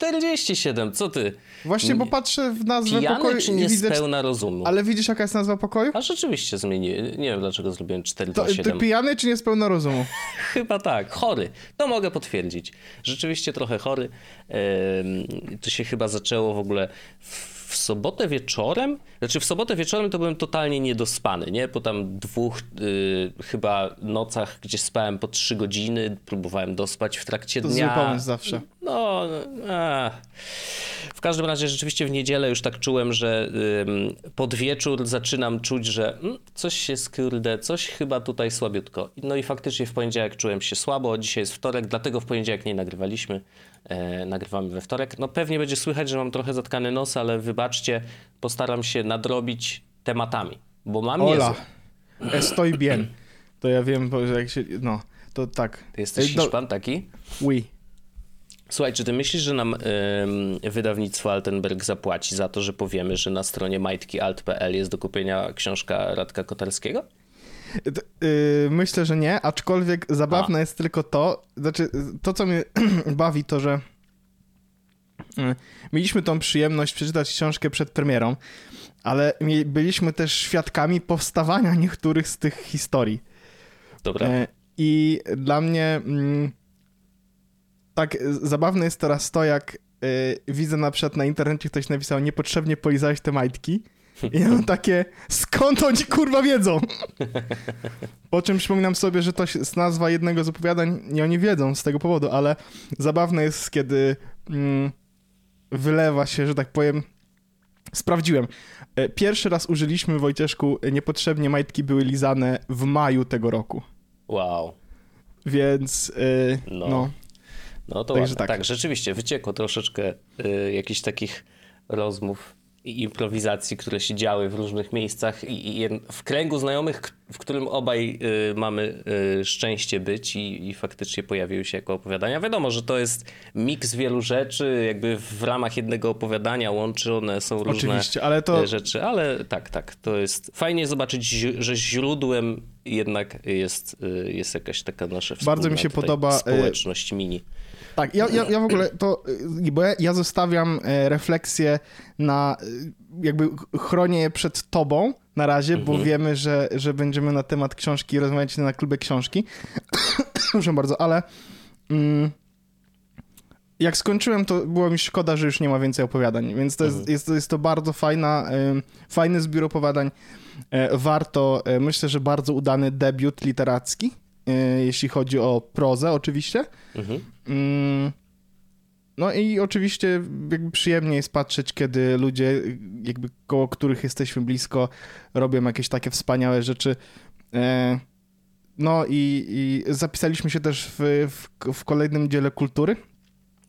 47, co ty? Właśnie, bo patrzę w nazwę Pijany pokoju czy i nie widzę... rozumu? Ale widzisz, jaka jest nazwa pokoju? A rzeczywiście zmieniłem. Nie wiem, dlaczego zrobiłem To, 427. ty pijany czy niespełna rozumu? Chyba tak, chory. To mogę potwierdzić. Rzeczywiście trochę chory. Ehm, To się chyba zaczęło w ogóle w w sobotę wieczorem. Znaczy w sobotę wieczorem to byłem totalnie niedospany, nie? Po tam dwóch y, chyba nocach, gdzie spałem po trzy godziny, próbowałem dospać w trakcie To dnia. zły pomysł zawsze. No, a. w każdym razie rzeczywiście w niedzielę już tak czułem, że pod wieczór zaczynam czuć, że mm, coś się skurde, coś chyba tutaj słabiutko. No i faktycznie w poniedziałek czułem się słabo, dzisiaj jest wtorek, dlatego w poniedziałek nie nagrywaliśmy. E, nagrywamy we wtorek. No pewnie będzie słychać, że mam trochę zatkany nos, ale wybaczcie, postaram się nadrobić tematami, bo mam Ola, niezły. estoy bien. To ja wiem, bo jak się... No, to tak. Ty jesteś Ej, do- Hiszpan taki? Oui. Słuchaj, czy ty myślisz, że nam wydawnictwo Altenberg zapłaci za to, że powiemy, że na stronie majtkialt.pl jest do kupienia książka Radka Kotarskiego? Y, myślę, że nie, aczkolwiek zabawne jest tylko to, znaczy to, co mnie bawi, to, że y, mieliśmy tą przyjemność przeczytać książkę przed premierą, ale byliśmy też świadkami powstawania niektórych z tych historii. Dobra. E, I dla mnie mm, tak zabawne jest teraz to, jak widzę na przykład na internecie ktoś napisał niepotrzebnie polizałeś te majtki. I ja mam takie, skąd oni kurwa wiedzą? Po czym przypominam sobie, że to jest nazwa jednego z opowiadań i oni wiedzą z tego powodu, ale zabawne jest, kiedy mm, wylewa się, że tak powiem, sprawdziłem. E, Pierwszy raz użyliśmy, Wojcieszku, niepotrzebnie majtki były lizane w maju tego roku. Wow. Więc e, No. no. No to Także tak. Tak. rzeczywiście wyciekło troszeczkę y, jakichś takich rozmów i improwizacji, które się działy w różnych miejscach i, i w kręgu znajomych, w którym obaj y, mamy y, szczęście być i, i faktycznie pojawiły się jako opowiadania. Wiadomo, że to jest miks wielu rzeczy, jakby w ramach jednego opowiadania łączone są różne Oczywiście, ale to e, rzeczy, ale tak, tak, to jest fajnie zobaczyć, że źródłem jednak jest, y, jest jakaś taka nasza Bardzo mi się wspólna podoba, y, społeczność mini. Tak, ja, ja, ja w ogóle to, y, bo ja, ja zostawiam e, refleksję na, y, jakby chronię je przed tobą na razie, bo Mhm. wiemy, że, że będziemy na temat książki rozmawiać na klubie książki. Proszę bardzo, ale mm, jak skończyłem, to było mi szkoda, że już nie ma więcej opowiadań, więc to jest, Mhm. jest, to, jest to bardzo fajna, ym, fajny zbiór opowiadań. E, Warto, e, myślę, że bardzo udany debiut literacki, jeśli chodzi o prozę oczywiście. Mhm. Mm, No i oczywiście jakby przyjemnie jest patrzeć, kiedy ludzie, jakby koło których jesteśmy blisko, robią jakieś takie wspaniałe rzeczy. E, No i, i zapisaliśmy się też w, w, w kolejnym dziele kultury.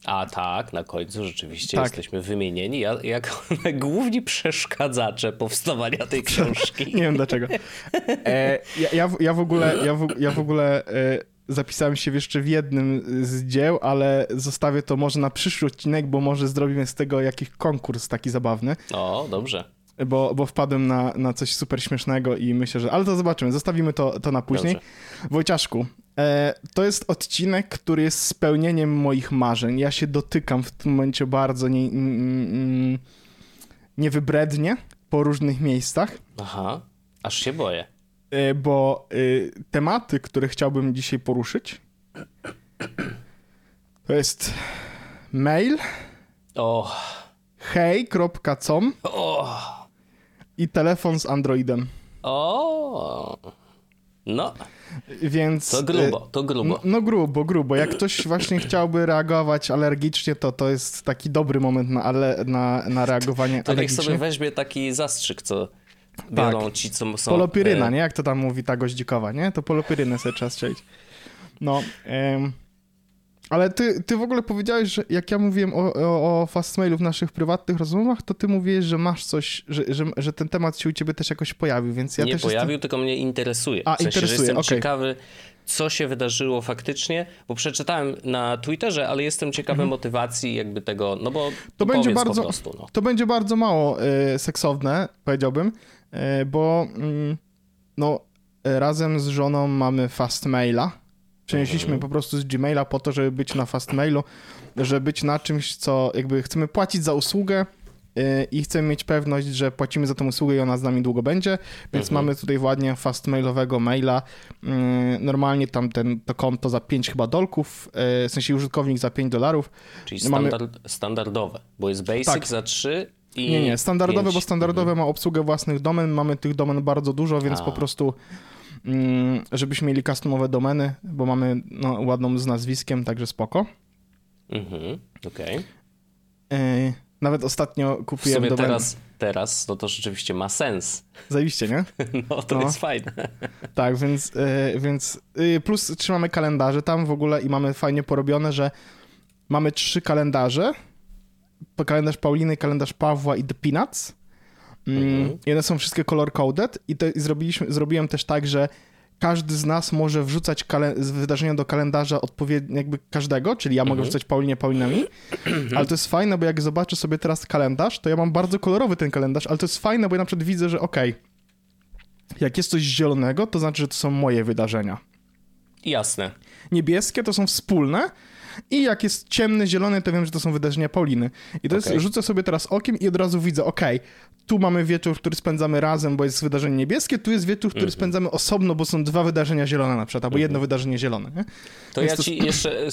A tak, na końcu rzeczywiście Tak. jesteśmy wymienieni ja, jako główni przeszkadzacze powstawania tej książki. Nie wiem dlaczego. E, ja, ja, w- ja w ogóle, ja w, ja w ogóle e, zapisałem się jeszcze w jednym z dzieł, ale zostawię to może na przyszły odcinek, bo może zrobimy z tego jakiś konkurs taki zabawny. O, dobrze. bo, bo wpadłem na, na coś super śmiesznego i myślę, że... Ale to zobaczymy, zostawimy to, to na później. Dobrze. Wojciaszku, to jest odcinek, który jest spełnieniem moich marzeń. Ja się dotykam w tym momencie bardzo nie, niewybrednie po różnych miejscach, Aha, aż się boję. e, bo e, tematy, które chciałbym dzisiaj poruszyć, to jest mail O, hej.com o, i telefon z Androidem. o. No, Więc... to grubo, to grubo. No, no grubo, grubo. Jak ktoś właśnie chciałby reagować alergicznie, to to jest taki dobry moment na, ale, na, na reagowanie To niech alergicznie. sobie weźmie taki zastrzyk, co biorą ci, co są... Polopiryna, e, nie? Jak to tam mówi ta goździkowa, nie? To polopirynę sobie trzeba strzelić. No, Ale ty, ty w ogóle powiedziałeś, że jak ja mówiłem o, o, o Fastmailu w naszych prywatnych rozmowach, to ty mówiłeś, że masz coś, że, że, że ten temat się u ciebie też jakoś pojawił, więc ja nie też pojawił, jestem... tylko mnie interesuje. A, w sensie, interesuje, że jestem okej. ciekawy, co się wydarzyło faktycznie, bo przeczytałem na Twitterze, ale jestem ciekawy motywacji jakby tego, no bo Mhm. To będzie bardzo, po prostu. No. to będzie bardzo mało y, seksowne, powiedziałbym, y, bo mm, no, y, razem z żoną mamy Fastmaila. Przenieśliśmy po prostu z Gmaila po to, żeby być na Fastmailu, żeby być na czymś, co jakby chcemy płacić za usługę y, i chcemy mieć pewność, że płacimy za tę usługę i ona z nami długo będzie, więc Mhm. mamy tutaj ładnie fastmailowego maila. Y, Normalnie tam ten, to konto za 5 chyba dolków, y, w sensie użytkownik za 5 dolarów. Czyli mamy- standard, standardowe, bo jest basic Tak. za 3 i Nie, nie, standardowe, pięć. bo standardowe ma obsługę własnych domen, mamy tych domen bardzo dużo, więc A. po prostu żebyśmy mieli customowe domeny, bo mamy no, ładną z nazwiskiem, także spoko. Mhm, okej. Yy, nawet ostatnio W kupiłem sumie domen. teraz, teraz no to rzeczywiście ma sens. Zajebiście, nie? No to No. jest fajne. Tak, więc, yy, więc yy, plus trzymamy kalendarze tam w ogóle i mamy fajnie porobione, że mamy trzy kalendarze. Kalendarz Pauliny, kalendarz Pawła i The Peanuts. Mm, Mhm. I one są wszystkie color coded i, to, i zrobiliśmy, zrobiłem też tak, że każdy z nas może wrzucać wydarzenia do kalendarza odpowiednio jakby każdego, czyli ja mogę Mhm. wrzucać Paulinie, Paulinami, ale to jest fajne, bo jak zobaczę sobie teraz kalendarz, to ja mam bardzo kolorowy ten kalendarz, ale to jest fajne, bo ja na przykład widzę, że okej, jak jest coś zielonego, to znaczy, że to są moje wydarzenia. Jasne. Niebieskie to są wspólne i jak jest ciemny, zielony, to wiem, że to są wydarzenia Pauliny. I to Okej. jest, rzucę sobie teraz okiem i od razu widzę, okej, tu mamy wieczór, który spędzamy razem, bo jest wydarzenie niebieskie, tu jest wieczór, który spędzamy osobno, bo są dwa wydarzenia zielone na przykład, albo jedno wydarzenie zielone, nie? To Więc ja to ci jeszcze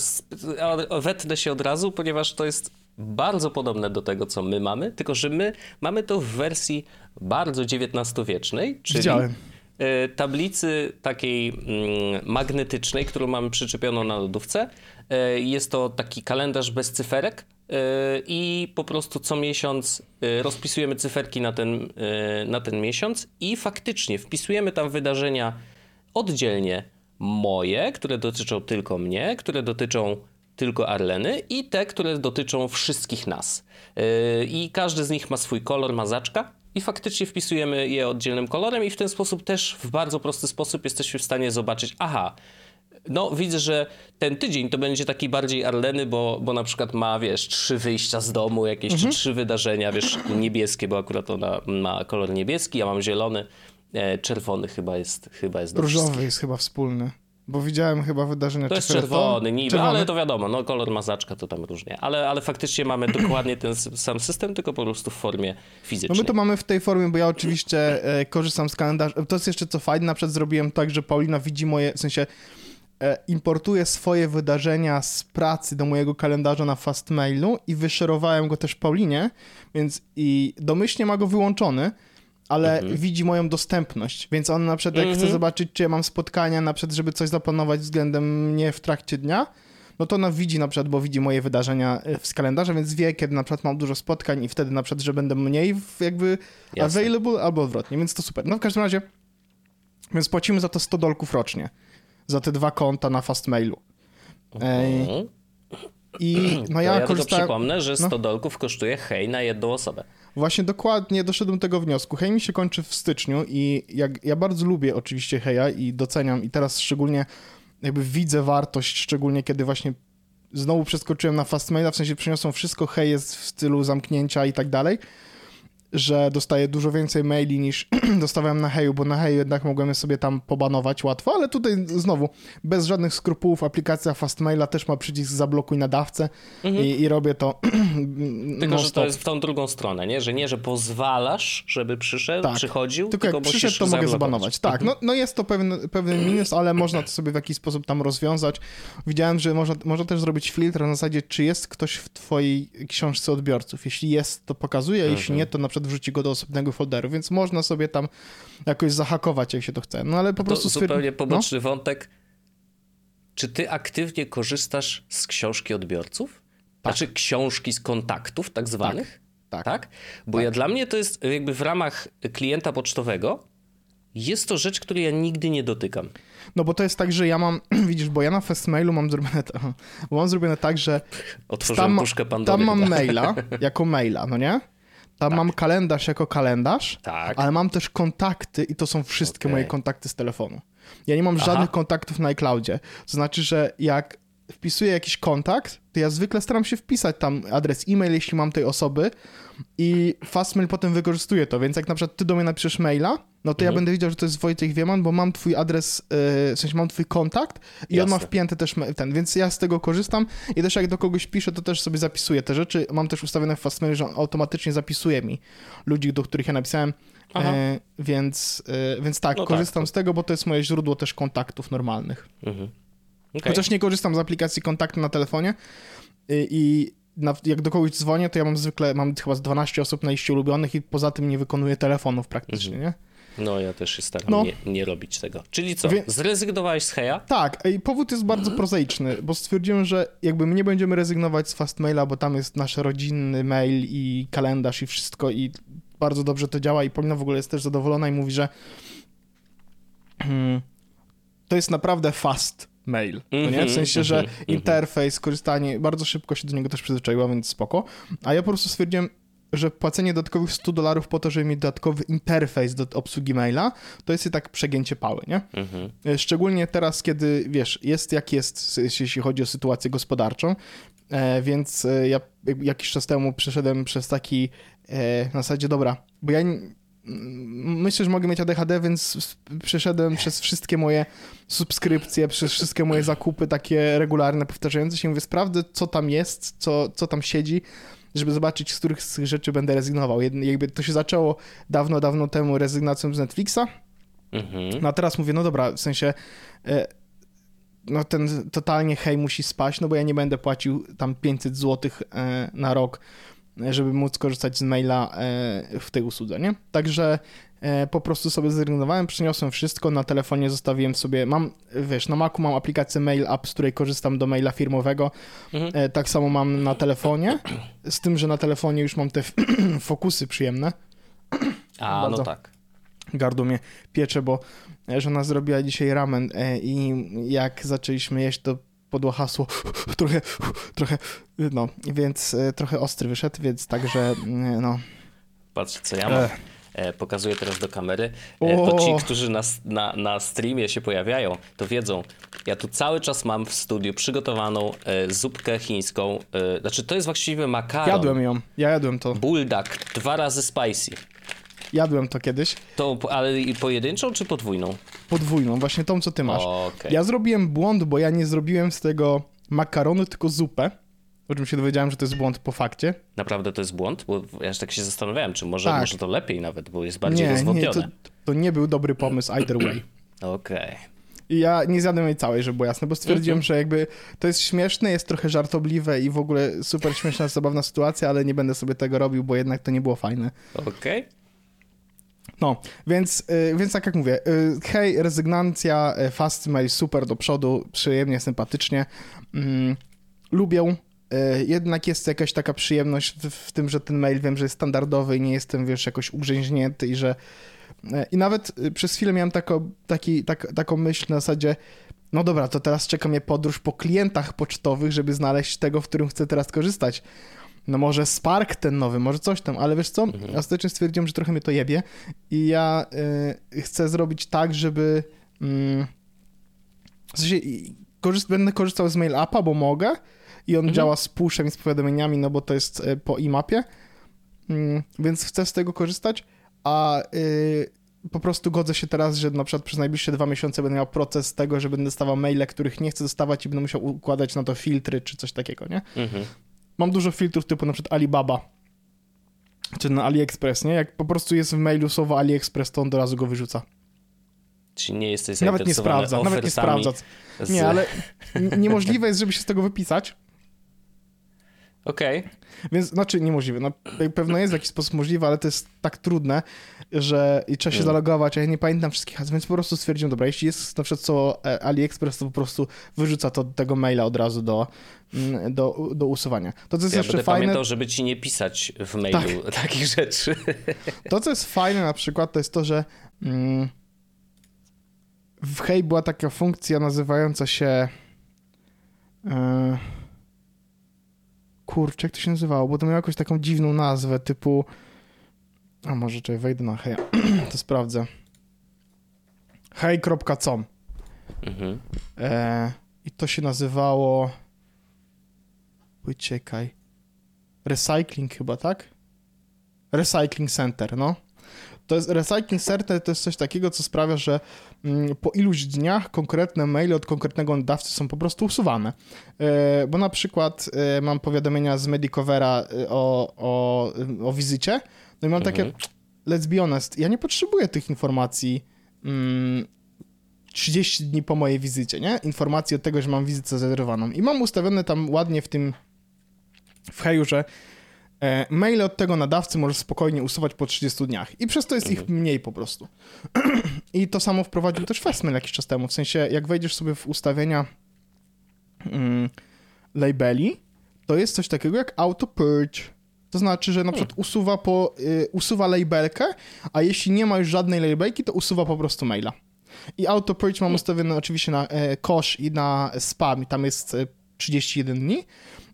a- wetnę się od razu, ponieważ to jest bardzo podobne do tego, co my mamy, tylko że my mamy to w wersji bardzo XIX-wiecznej, czyli Widziałem. e, tablicy takiej mm, magnetycznej, którą mamy przyczepioną na lodówce. E, Jest to taki kalendarz bez cyferek e, i po prostu co miesiąc e, rozpisujemy cyferki na ten, na ten miesiąc i faktycznie wpisujemy tam wydarzenia oddzielnie moje, które dotyczą tylko mnie, które dotyczą tylko Arleny i te, które dotyczą wszystkich nas. I każdy z nich ma swój kolor, mazaczka i faktycznie wpisujemy je oddzielnym kolorem i w ten sposób też w bardzo prosty sposób jesteśmy w stanie zobaczyć, aha, no widzę, że ten tydzień to będzie taki bardziej Arleny, bo, bo na przykład ma, wiesz, trzy wyjścia z domu, jakieś czy trzy wydarzenia, wiesz, niebieskie, bo akurat ona ma kolor niebieski, ja mam zielony, e, czerwony chyba jest, chyba jest Różowy jest chyba wspólny, bo widziałem chyba wydarzenia To jest czerwony niby, Czerwony? ale to wiadomo, no kolor mazaczka to tam różnie. Ale, ale faktycznie mamy dokładnie ten sam system, tylko po prostu w formie No fizycznej. my to mamy w tej formie, bo ja oczywiście e, korzystam z kalendarza. To jest jeszcze co fajne, na przykład zrobiłem tak, że Paulina widzi moje, w sensie e, importuje swoje wydarzenia z pracy do mojego kalendarza na Fastmailu i wyszerowałem go też Paulinie, więc i domyślnie ma go wyłączony, ale widzi moją dostępność, więc on na przykład jak chce Mhm. zobaczyć, czy ja mam spotkania, na przykład, żeby coś zaplanować względem mnie w trakcie dnia, no to ona widzi na przykład, bo widzi moje wydarzenia e, z kalendarza, więc wie, kiedy na przykład mam dużo spotkań i wtedy na przykład, że będę mniej jakby Jasne. available albo odwrotnie, więc to super. No w każdym razie, więc płacimy za to 100 dolków rocznie, za te dwa konta na Fastmailu. Ej, Mhm. I no To ja, ja tylko korzystałem... przypomnę, że no. 100 dolków kosztuje hej na jedną osobę. Właśnie dokładnie doszedłem do tego wniosku. Hej mi się kończy w styczniu i jak, ja bardzo lubię oczywiście Heja i doceniam i teraz szczególnie jakby widzę wartość, szczególnie kiedy właśnie znowu przeskoczyłem na Fastmaila, w sensie przyniosą wszystko, Hej jest w stylu zamknięcia i tak dalej, że dostaję dużo więcej maili niż dostawałem na Heju, bo na Heju jednak mogłem sobie tam pobanować łatwo, ale tutaj znowu bez żadnych skrupułów aplikacja Fastmaila też ma przycisk zablokuj nadawcę i, i robię to Tylko, że non-stop. to jest w tą drugą stronę, nie? Że nie, że pozwalasz, żeby przyszedł, Tak. przychodził, Tylko jak musisz przyszedł, to mogę zablokować. zabanować. Tak, no, no jest to pewien, pewien minus, ale można to sobie w jakiś sposób tam rozwiązać. Widziałem, że można, można też zrobić filtr na zasadzie, czy jest ktoś w twojej książce odbiorców. Jeśli jest, to pokazuje, a jeśli Mhm. nie, to na przykład wrzuci go do osobnego folderu, więc można sobie tam jakoś zahakować, jak się to chce. No ale po To prostu... zupełnie no, poboczny wątek. Czy ty aktywnie korzystasz z książki odbiorców? Tak. Znaczy książki z kontaktów tak zwanych? tak. Tak? Bo ja dla mnie to jest jakby w ramach klienta pocztowego jest to rzecz, której ja nigdy nie dotykam. No bo to jest tak, że ja mam, widzisz, bo ja na Fastmailu mam zrobione, mam zrobione tak, że Otworzyłem tam, puszkę Pandory. tam mam chyba. maila jako maila, no nie? Tam mam kalendarz jako kalendarz, Tak. ale mam też kontakty i to są wszystkie Okej. moje kontakty z telefonu. Ja nie mam Aha. żadnych kontaktów na iCloudzie. To znaczy, że jak wpisuję jakiś kontakt, to ja zwykle staram się wpisać tam adres e-mail, jeśli mam tej osoby i Fastmail potem wykorzystuje to, więc jak na przykład ty do mnie napiszesz maila, no to ja Mhm. będę wiedział, że to jest Wojciech Wieman, bo mam twój adres, yy, w sensie mam twój kontakt i on ma Jasne. wpięty też ten, więc ja z tego korzystam i też jak do kogoś piszę, to też sobie zapisuję te rzeczy. Mam też ustawione w Fastmailu, że on automatycznie zapisuje mi ludzi, do których ja napisałem, e, więc, e, więc tak, No tak, korzystam to- z tego, bo to jest moje źródło też kontaktów normalnych. Mhm. Okej. Chociaż nie korzystam z aplikacji kontaktu na telefonie i, i na, jak do kogoś dzwonię, to ja mam zwykle, mam chyba z 12 osób na liście ulubionych i poza tym nie wykonuję telefonów praktycznie, Mhm. nie? No ja też się staram No. nie, nie robić tego. Czyli co, Wie- zrezygnowałeś z Heja? Tak, i powód jest bardzo prozaiczny, bo stwierdziłem, że jakby my nie będziemy rezygnować z Fastmaila, bo tam jest nasz rodzinny mail i kalendarz i wszystko i bardzo dobrze to działa i Polina w ogóle jest też zadowolona i mówi, że mm, to jest naprawdę fast mail, no nie? W Mhm, sensie, że mhm, mhm. interfejs, korzystanie, bardzo szybko się do niego też przyzwyczaiła, więc spoko. A ja po prostu stwierdziłem, że płacenie dodatkowych 100 dolarów po to, żeby mieć dodatkowy interfejs do obsługi maila, to jest i tak przegięcie pały, nie? Mhm. E, Szczególnie teraz, kiedy wiesz, jest jak jest, jeśli chodzi o sytuację gospodarczą. E, więc e, ja jak- jakiś czas temu przeszedłem przez taki na zasadzie, dobra, bo ja myślę, że mogę mieć ADHD, więc przeszedłem przez wszystkie moje subskrypcje, przez wszystkie moje zakupy takie regularne, powtarzające się. Mówię, sprawdzę, co tam jest, co, co tam siedzi, żeby zobaczyć, z których z tych rzeczy będę rezygnował. Jakby to się zaczęło dawno, dawno temu rezygnacją z Netflixa, Mhm. no a teraz mówię, no dobra, w sensie e, no ten totalnie hej musi spaść, no bo ja nie będę płacił tam 500 zł e, na rok, e, żeby móc korzystać z maila w tej usłudze, nie? Także po prostu sobie zrezygnowałem, przyniosłem wszystko, na telefonie zostawiłem sobie, mam, wiesz, na Macu mam aplikację Mail App, z której korzystam do maila firmowego, Mhm. e, tak samo mam na telefonie, z tym, że na telefonie już mam te fokusy przyjemne, A, Bardzo. no tak. gardło mnie piecze, bo e, żona zrobiła dzisiaj ramen e, i jak zaczęliśmy jeść, to podło hasło trochę, trochę, no, więc e, trochę ostry wyszedł, więc także, e, no. Patrz, co ja mam. E, pokazuję teraz do kamery. E, to ci, którzy na, na, na streamie się pojawiają, to wiedzą. Ja tu cały czas mam w studiu przygotowaną e, zupkę chińską. Znaczy, to jest właściwie makaron. Jadłem ją, ja jadłem to, Buldak, dwa razy spicy. jadłem to kiedyś, To, ale i pojedynczą czy podwójną? podwójną, właśnie tą, co ty masz. Okej. Ja zrobiłem błąd, bo ja nie zrobiłem z tego makaronu, tylko zupę, o czym się dowiedziałem, że to jest błąd po fakcie. Naprawdę to jest błąd? Bo ja tak się zastanawiałem, czy może, Tak. może to lepiej nawet, bo jest bardziej Nie, nie, to, to nie był dobry pomysł either way. Okej. I ja nie zjadłem jej całej, żeby było jasne, bo stwierdziłem, że jakby to jest śmieszne, jest trochę żartobliwe i w ogóle super śmieszna, zabawna sytuacja, ale nie będę sobie tego robił, bo jednak to nie było fajne. Okej. No, więc, y, więc tak jak mówię, y, hej, rezygnacja, y, fast mail, super do przodu, przyjemnie, sympatycznie. Mm, lubię. Y, Jednak jest jakaś taka przyjemność w, w tym, że ten mail wiem, że jest standardowy i nie jestem, wiesz, jakoś ugrzęźnięty i że... y, I nawet y, przez chwilę miałem tako, taki, tak, taką myśl na zasadzie, no dobra, to teraz czeka mnie podróż po klientach pocztowych, żeby znaleźć tego, w którym chcę teraz korzystać. No może Spark ten nowy, może coś tam, ale wiesz co, Mhm. ostatecznie stwierdziłem, że trochę mnie to jebie i ja y, chcę zrobić tak, żeby mm, w sensie, korzyst, będę korzystał z Mail Appa, bo mogę i on Mhm. działa z pushem i z powiadomieniami, no bo to jest y, po IMAPie, mm, więc chcę z tego korzystać, a y, po prostu godzę się teraz, że na przykład przez najbliższe dwa miesiące będę miał proces tego, że będę dostawał maile, których nie chcę dostawać i będę musiał układać na to filtry czy coś takiego, nie? Mhm. Mam dużo filtrów typu na przykład Alibaba, czy na AliExpress, nie? Jak po prostu jest w mailu słowo AliExpress, to on od razu go wyrzuca. Czyli nie jesteś Nawet nie sprawdza, nawet nie sprawdza. Nie, ale niemożliwe jest, żeby się z tego wypisać, Okej. więc, znaczy niemożliwe, no pewno jest w jakiś sposób możliwe, ale to jest tak trudne, że i trzeba się Mm. zalogować, a ja nie pamiętam wszystkich hasł, więc po prostu stwierdziłem, dobra, jeśli jest na przykład co e, AliExpress, to po prostu wyrzuca to tego maila od razu do, mm, do, do usuwania. To, co jest Ja jeszcze będę fajne, pamiętał, żeby ci nie pisać w mailu takich rzeczy. To, co jest fajne na przykład, to jest to, że mm, w Hej była taka funkcja nazywająca się. E, kurczę, jak to się nazywało? Bo to miało jakąś taką dziwną nazwę, typu. A może czekaj, wejdę na Heja, to sprawdzę. Hej.com. Mhm. E, I to się nazywało. Uciekaj. Recycling chyba, tak? Recycling Center, no. To jest Recycling Center to jest coś takiego, co sprawia, że mm, po iluś dniach konkretne maile od konkretnego nadawcy są po prostu usuwane. E, bo na przykład e, mam powiadomienia z Medicovera e, o, o, o wizycie, no i mam takie, Mhm. let's be honest, ja nie potrzebuję tych informacji mm, 30 dni po mojej wizycie, nie? Informacji od tego, że mam wizytę zarezerwowaną. I mam ustawione tam ładnie w tym w heju, że e, maile od tego nadawcy możesz spokojnie usuwać po 30 dniach. I przez to jest ich mniej po prostu. I to samo wprowadził też Fastmail jakiś czas temu. W sensie, jak wejdziesz sobie w ustawienia mm, labeli, to jest coś takiego jak auto purge. To znaczy, że na przykład usuwa, po, y, usuwa labelkę, a jeśli nie ma już żadnej labelki, to usuwa po prostu maila. I auto purge mam ustawione oczywiście na e, kosz i na spam i tam jest e, 31 dni,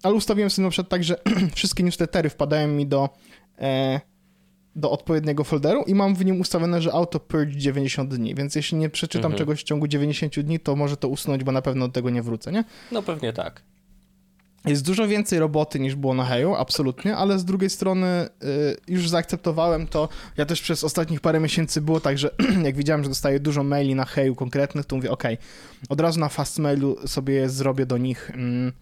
ale ustawiłem sobie na przykład tak, że wszystkie newslettery wpadają mi do, e, do odpowiedniego folderu i mam w nim ustawione, że auto purge 90 dni, więc jeśli nie przeczytam Mhm. czegoś w ciągu 90 dni, to może to usunąć, bo na pewno do tego nie wrócę, nie? No pewnie tak. Jest dużo więcej roboty niż było na Heju, absolutnie, ale z drugiej strony y, już zaakceptowałem to. Ja też przez ostatnich parę miesięcy było tak, że jak widziałem, że dostaję dużo maili na Heju konkretnych, to mówię, ok, od razu na Fastmailu sobie zrobię do nich, mm,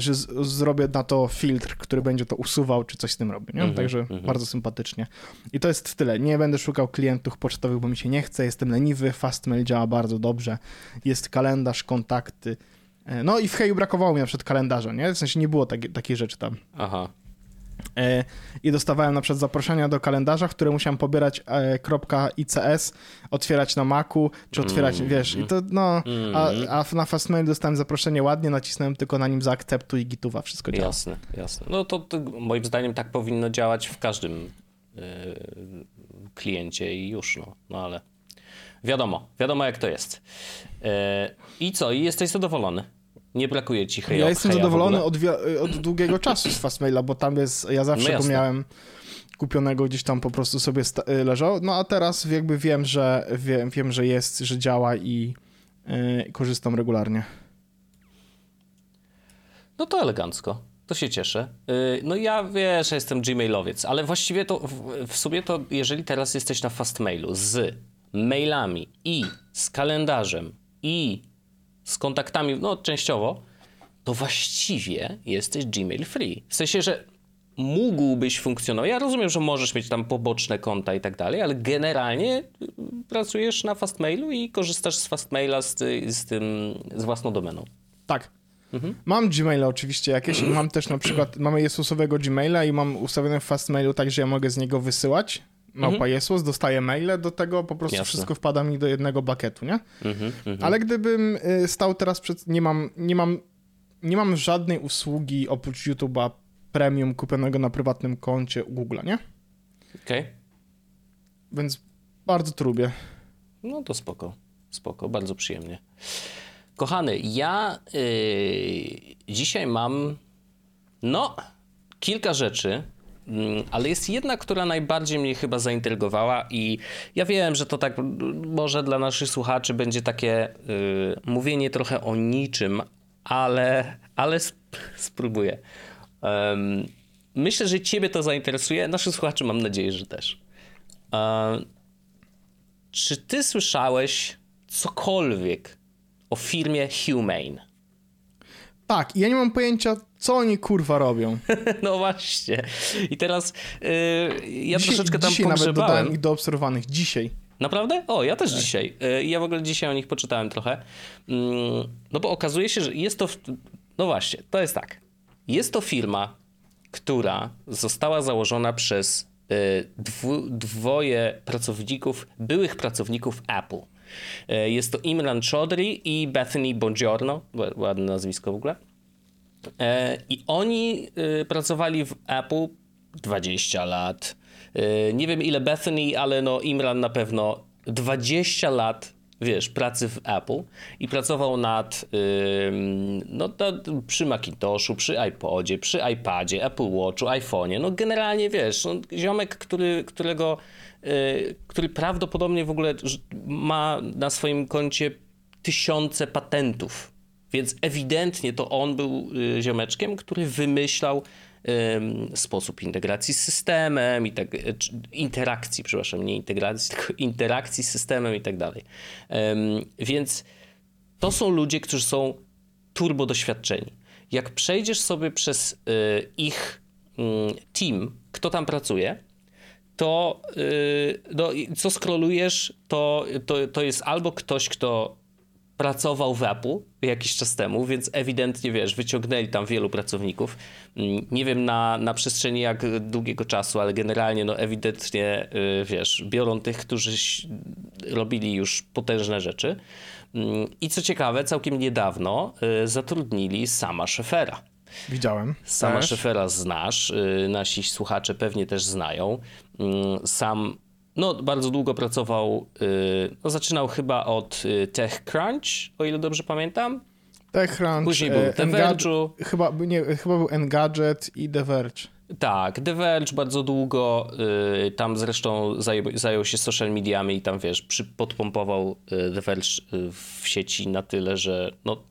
znaczy z, zrobię na to filtr, który będzie to usuwał, czy coś z tym robi, nie? Mhm, Także mhm. bardzo sympatycznie. I to jest tyle. Nie będę szukał klientów pocztowych, bo mi się nie chce, jestem leniwy, Fastmail działa bardzo dobrze, jest kalendarz, kontakty, E, No i w Heju brakowało mi na przykład kalendarza, nie? W sensie nie było takiej, takiej rzeczy tam. Aha. E, I dostawałem na przykład zaproszenia do kalendarza, które musiałem pobierać e, .ics, otwierać na Macu, czy otwierać, Mm. wiesz, i to no, a, Mm. a na Fastmail dostałem zaproszenie ładnie, nacisnąłem tylko na nim zaakceptuj i gituwa, wszystko działa. Jasne, jasne. No to, to moim zdaniem tak powinno działać w każdym yy, kliencie i już, no. no ale wiadomo, wiadomo jak to jest. Yy, I co? I jesteś zadowolony? Nie brakuje ci heja Ja jestem heja zadowolony od, od długiego czasu z Fastmaila, bo tam jest, ja zawsze No go miałem kupionego gdzieś tam po prostu sobie y, leżał, no a teraz jakby wiem, że wiem, wiem że jest, że działa i y, korzystam regularnie. No to elegancko. To się cieszę. Yy, No ja wiesz, że jestem gmailowiec, ale właściwie to w, w sumie to jeżeli teraz jesteś na fastmailu z mailami i z kalendarzem i z kontaktami, no częściowo, to właściwie jesteś Gmail free. W sensie, że mógłbyś funkcjonować. Ja rozumiem, że możesz mieć tam poboczne konta i tak dalej, ale generalnie y, pracujesz na fastmailu i korzystasz z fastmaila z, z tym, z własną domeną. Tak. Mam Gmaila oczywiście jakieś mam też na przykład, mamy Jesusowego Gmaila i mam ustawione w Fastmailu tak, że ja mogę z niego wysyłać. Małpa Jezus, dostaję maile, do tego po prostu Jasne. wszystko wpada mi do jednego bakietu, nie? Mhm, mhm. Ale gdybym y, stał teraz przed... Nie mam, nie mam, nie mam żadnej usługi oprócz YouTube'a premium kupionego na prywatnym koncie u Google'a, nie? Okej. Więc bardzo to lubię. No to spoko, spoko, bardzo przyjemnie. Kochany, ja yy, dzisiaj mam, no, kilka rzeczy, ale jest jedna, która najbardziej mnie chyba zaintrygowała i ja wiem, że to tak mm, może dla naszych słuchaczy będzie takie yy, mówienie trochę o niczym, ale, ale sp- spróbuję. Em, myślę, że ciebie to zainteresuje, naszych słuchaczy mam nadzieję, że też. Em, czy ty słyszałeś cokolwiek o firmie Humane? Tak, ja nie mam pojęcia, co oni kurwa robią. No właśnie. I teraz yy, ja dzisiaj, troszeczkę tam dzisiaj nawet dodałem pogrzebałem. ich do obserwowanych. Dzisiaj. Naprawdę? O, ja też dzisiaj. Yy, Ja w ogóle dzisiaj o nich poczytałem trochę. Mm, No bo okazuje się, że jest to... w- No właśnie, to jest tak. Jest to firma, która została założona przez yy, dwu, dwoje pracowników, byłych pracowników Apple. Yy, Jest to Imran Chaudhry i Bethany Bongiorno. Ła- Ładne nazwisko w ogóle. E, I oni y, pracowali w Apple 20 lat. Y, Nie wiem ile Bethany, ale no Imran na pewno 20 lat wiesz, pracy w Apple i pracował nad, no to przy Macintoshu, przy iPodzie, przy iPadzie, Apple Watchu, iPhone'ie, no generalnie wiesz, no, ziomek, który, którego, y, który prawdopodobnie w ogóle ma na swoim koncie tysiące patentów, więc ewidentnie to on był y, ziomeczkiem, który wymyślał sposób integracji z systemem i tak, e, interakcji, przepraszam, nie integracji, tylko interakcji z systemem i tak dalej. Więc to są ludzie, którzy są turbo doświadczeni. Jak przejdziesz sobie przez e, ich mm, team, kto tam pracuje, to no, co skrolujesz, to, to, to jest albo ktoś, kto pracował w Apple jakiś czas temu, więc ewidentnie, wiesz, wyciągnęli tam wielu pracowników. Mm, nie wiem na, na przestrzeni jak długiego czasu, ale generalnie, no ewidentnie, y, wiesz, biorą tych, którzy robili już potężne rzeczy. Mm, I co ciekawe, całkiem niedawno y, zatrudnili sama Szefera. Widziałem. Sama Szefera znasz, y, nasi słuchacze pewnie też znają. Mm, sam no, bardzo długo pracował, yy, no, zaczynał chyba od y, TechCrunch, o ile dobrze pamiętam. TechCrunch, Później był The Verge'u. Chyba, nie, chyba był Engadget i The Verge. Tak, The Verge bardzo długo, tam zresztą zajął, zajął, się social mediami i tam, wiesz, przy, podpompował The Verge y, w sieci na tyle, że no,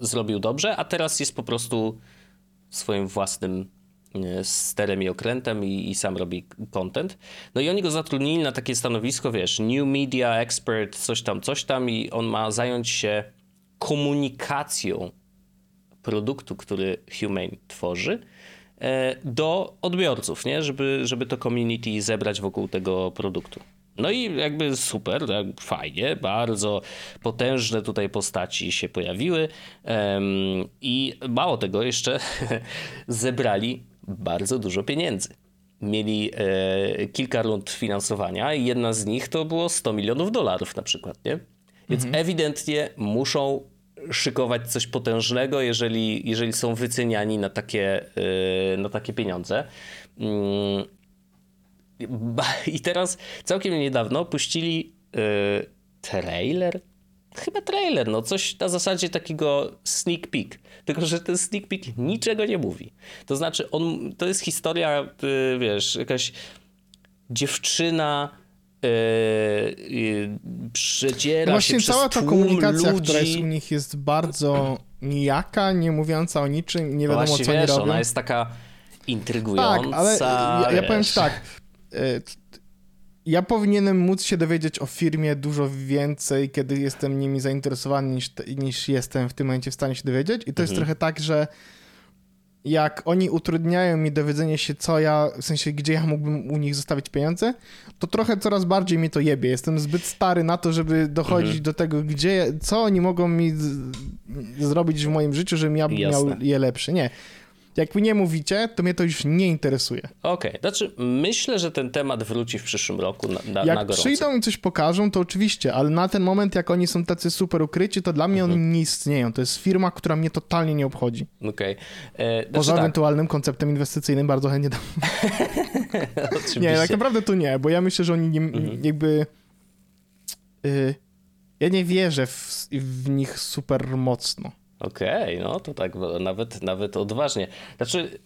zrobił dobrze, a teraz jest po prostu swoim własnym z sterem i okrętem i, i, sam robi content. No i oni go zatrudnili na takie stanowisko, wiesz, new media expert, coś tam, coś tam i on ma zająć się komunikacją produktu, który Humane tworzy e, do odbiorców, nie? Żeby, żeby to community zebrać wokół tego produktu. No i jakby super, tak, fajnie, bardzo potężne tutaj postaci się pojawiły i mało tego jeszcze zebrali bardzo dużo pieniędzy. Mieli e, kilka rund finansowania i jedna z nich to było 100 milionów dolarów na przykład, nie? Więc mhm. ewidentnie muszą szykować coś potężnego, jeżeli, jeżeli są wyceniani na takie, e, na takie pieniądze. Mm, I teraz całkiem niedawno puścili e, trailer chyba trailer, no coś na zasadzie takiego sneak peek. Tylko, że ten sneak peek niczego nie mówi. To znaczy, on, to jest historia, y, wiesz, jakaś dziewczyna yy, przedziera no właśnie się cała ta komunikacja, ludzi. która jest u nich jest bardzo nijaka, nie mówiąca o niczym, nie wiadomo Właśnie, co wiesz, oni robią. ona jest taka intrygująca. Tak, ale ja, ja powiem tak, y, ja powinienem móc się dowiedzieć o firmie dużo więcej, kiedy jestem nimi zainteresowany, niż, niż jestem w tym momencie w stanie się dowiedzieć. I to mhm. jest trochę tak, że jak oni utrudniają mi dowiedzenie się, co ja, w sensie, gdzie ja mógłbym u nich zostawić pieniądze, to trochę coraz bardziej mi to jebie. Jestem zbyt stary na to, żeby dochodzić mhm. do tego, gdzie, co oni mogą mi zrobić w moim życiu, żebym ja Jasne. miał je lepsze. Nie. Jak mi nie mówicie, to mnie to już nie interesuje. Okej, okay. znaczy myślę, że ten temat wróci w przyszłym roku na, na, jak na gorąco. przyjdą i coś pokażą, to oczywiście, ale na ten moment, jak oni są tacy super ukryci, to dla mnie mhm. oni nie istnieją. To jest firma, która mnie totalnie nie obchodzi. Okej. Okay. E, Poza tak. ewentualnym konceptem inwestycyjnym bardzo chętnie dam. nie, tak naprawdę to nie, bo ja myślę, że oni nie, mhm. jakby... Y, ja nie wierzę w, w nich super mocno. Okej, okay, no to tak nawet, nawet odważnie. Znaczy,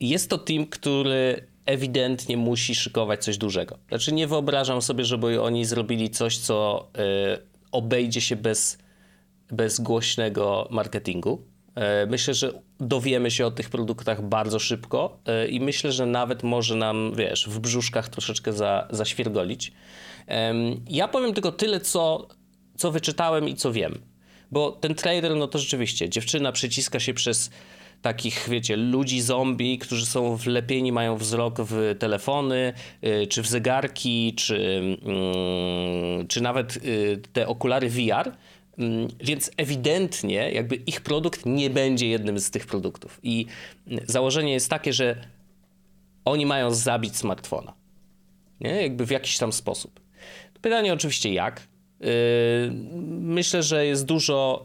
jest to team, który ewidentnie musi szykować coś dużego. Znaczy, nie wyobrażam sobie, żeby oni zrobili coś, co y, obejdzie się bez, bez głośnego marketingu. Y, myślę, że dowiemy się o tych produktach bardzo szybko y, i myślę, że nawet może nam, wiesz, w brzuszkach troszeczkę za, zaświergolić. Ja powiem tylko tyle, co, co wyczytałem i co wiem. Bo ten trailer, no to rzeczywiście, dziewczyna przyciska się przez takich, wiecie, ludzi zombie, którzy są wlepieni, mają wzrok w telefony, y, czy w zegarki, czy, mm, czy nawet y, te okulary VR. Mm, więc ewidentnie jakby ich produkt nie będzie jednym z tych produktów. I założenie jest takie, że oni mają zabić smartfona. Nie? Jakby w jakiś tam sposób. Pytanie oczywiście jak, myślę, że jest dużo,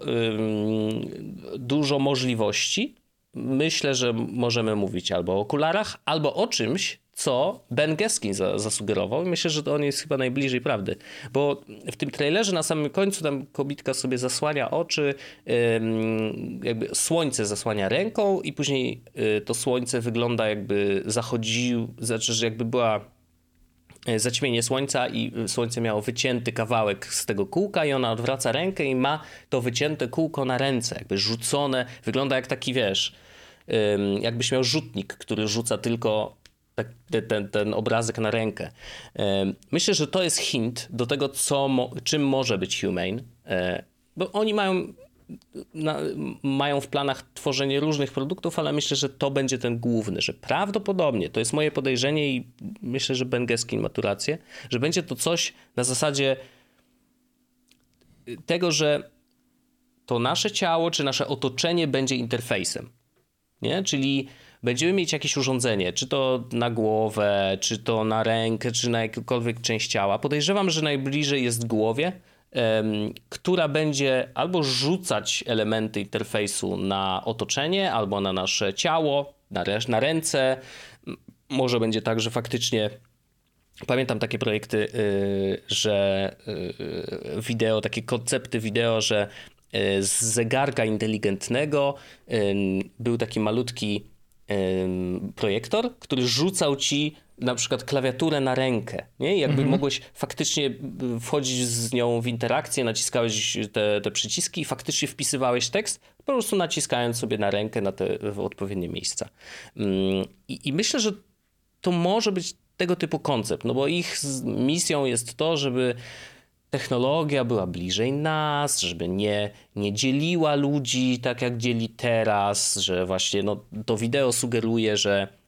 dużo możliwości. Myślę, że możemy mówić albo o okularach, albo o czymś, co Ben Geskin za, zasugerował. Myślę, że to on jest chyba najbliżej prawdy, bo w tym trailerze na samym końcu tam kobitka sobie zasłania oczy, jakby słońce zasłania ręką i później to słońce wygląda jakby zachodził, znaczy, że jakby była zaćmienie słońca i słońce miało wycięty kawałek z tego kółka i ona odwraca rękę i ma to wycięte kółko na ręce, jakby rzucone, wygląda jak taki, wiesz, jakbyś miał rzutnik, który rzuca tylko tak, ten, ten obrazek na rękę. Myślę, że to jest hint do tego, co, czym może być Humane, e, bo oni mają, na, mają w planach tworzenie różnych produktów, ale myślę, że to będzie ten główny, że prawdopodobnie, to jest moje podejrzenie i myślę, że Ben Geskin ma tu rację, że będzie to coś na zasadzie tego, że to nasze ciało czy nasze otoczenie będzie interfejsem. Nie? Czyli będziemy mieć jakieś urządzenie, czy to na głowę, czy to na rękę, czy na jakąkolwiek część ciała. Podejrzewam, że najbliżej jest głowie, która będzie albo rzucać elementy interfejsu na otoczenie, albo na nasze ciało, na, na ręce. Może będzie tak, że faktycznie Pamiętam takie projekty, yy, że yy, wideo, takie koncepty wideo, że yy, z zegarka inteligentnego był taki malutki projektor, który rzucał ci na przykład klawiaturę na rękę, nie? jakby mhm. mogłeś faktycznie wchodzić z nią w interakcję, naciskałeś te, te przyciski i faktycznie wpisywałeś tekst, po prostu naciskając sobie na rękę na te w odpowiednie miejsca. I, I myślę, że to może być tego typu koncept, no bo ich misją jest to, żeby technologia była bliżej nas, żeby nie, nie dzieliła ludzi tak jak dzieli teraz, że właśnie no, to wideo sugeruje, że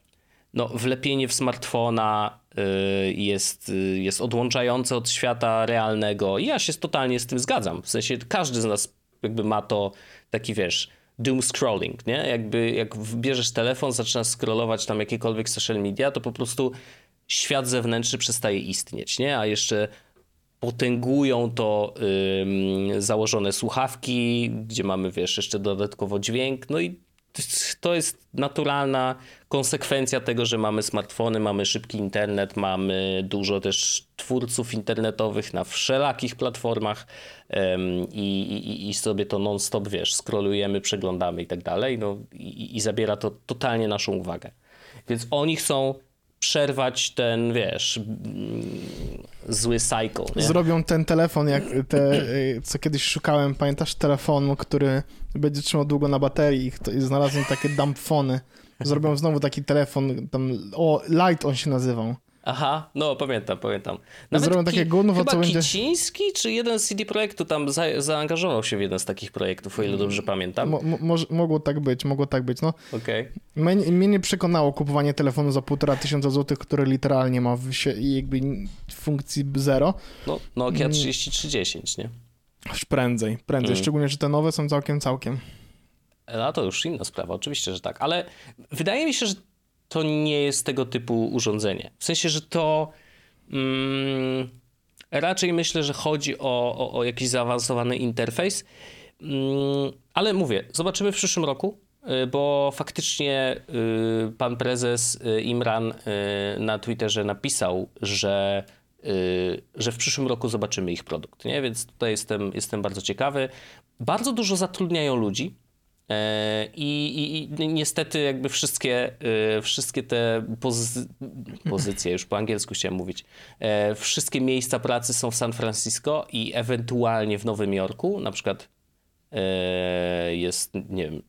no, wlepienie w smartfona y, jest, y, jest odłączające od świata realnego. I ja się totalnie z tym zgadzam. W sensie każdy z nas jakby ma to taki, wiesz, doom scrolling, nie? Jakby jak bierzesz telefon, zaczynasz scrollować tam jakiekolwiek social media, to po prostu świat zewnętrzny przestaje istnieć, nie? A jeszcze potęgują to założone słuchawki, gdzie mamy, wiesz, jeszcze dodatkowo dźwięk, no i to jest naturalna konsekwencja tego, że mamy smartfony, mamy szybki internet, mamy dużo też twórców internetowych na wszelakich platformach i, i, i sobie to non-stop, wiesz, scrollujemy, przeglądamy i tak dalej, no i, i zabiera to totalnie naszą uwagę. Więc oni chcą przerwać ten, wiesz, zły cycle. Nie? Zrobią ten telefon, jak te, co kiedyś szukałem, pamiętasz telefonu, który będzie trzymał długo na baterii i znalazłem takie dumpfony. Zrobią znowu taki telefon, tam, o, Light on się nazywał. Aha, no pamiętam, pamiętam. Nawet Zrobią ki- takie chyba co będzie... Kiciński czy jeden z CD Projektu tam za, zaangażował się w jeden z takich projektów, o ile dobrze pamiętam. Mo, mo, mogło tak być, mogło tak być, no. Okej. Okay. Mnie, mnie, nie przekonało kupowanie telefonu za półtora tysiąca złotych, który literalnie ma w, jakby funkcji zero. No, Nokia 3310, nie? Już prędzej, prędzej, mm. szczególnie, że te nowe są całkiem, całkiem. No to już inna sprawa, oczywiście, że tak, ale wydaje mi się, że to nie jest tego typu urządzenie. W sensie, że to mm, raczej myślę, że chodzi o, o, o jakiś zaawansowany interfejs. Mm, ale mówię, zobaczymy w przyszłym roku, y, bo faktycznie y, pan prezes y, Imran na Twitterze napisał, że, że w przyszłym roku zobaczymy ich produkt, nie? więc tutaj jestem, jestem bardzo ciekawy. Bardzo dużo zatrudniają ludzi, I, i, I, niestety jakby wszystkie, e, wszystkie te pozy pozycje, już po angielsku chciałem mówić, e, wszystkie miejsca pracy są w San Francisco i ewentualnie w Nowym Jorku, na przykład jest, nie wiem,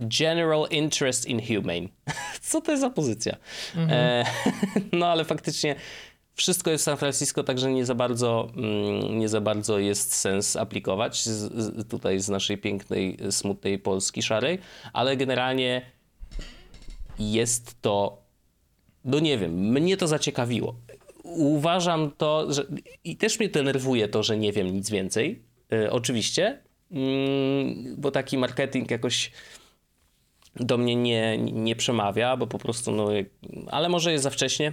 General Interest in Humane. Co to jest za pozycja? Mhm. No ale faktycznie wszystko jest w San Francisco, także nie za bardzo, mm, nie za bardzo jest sens aplikować z, tutaj z naszej pięknej, smutnej Polski szarej, ale generalnie jest to, no nie wiem, mnie to zaciekawiło. Uważam to, że i też mnie denerwuje to, że nie wiem nic więcej, yy, oczywiście, yy, bo taki marketing jakoś do mnie nie, nie przemawia, bo po prostu, no, ale może jest za wcześnie,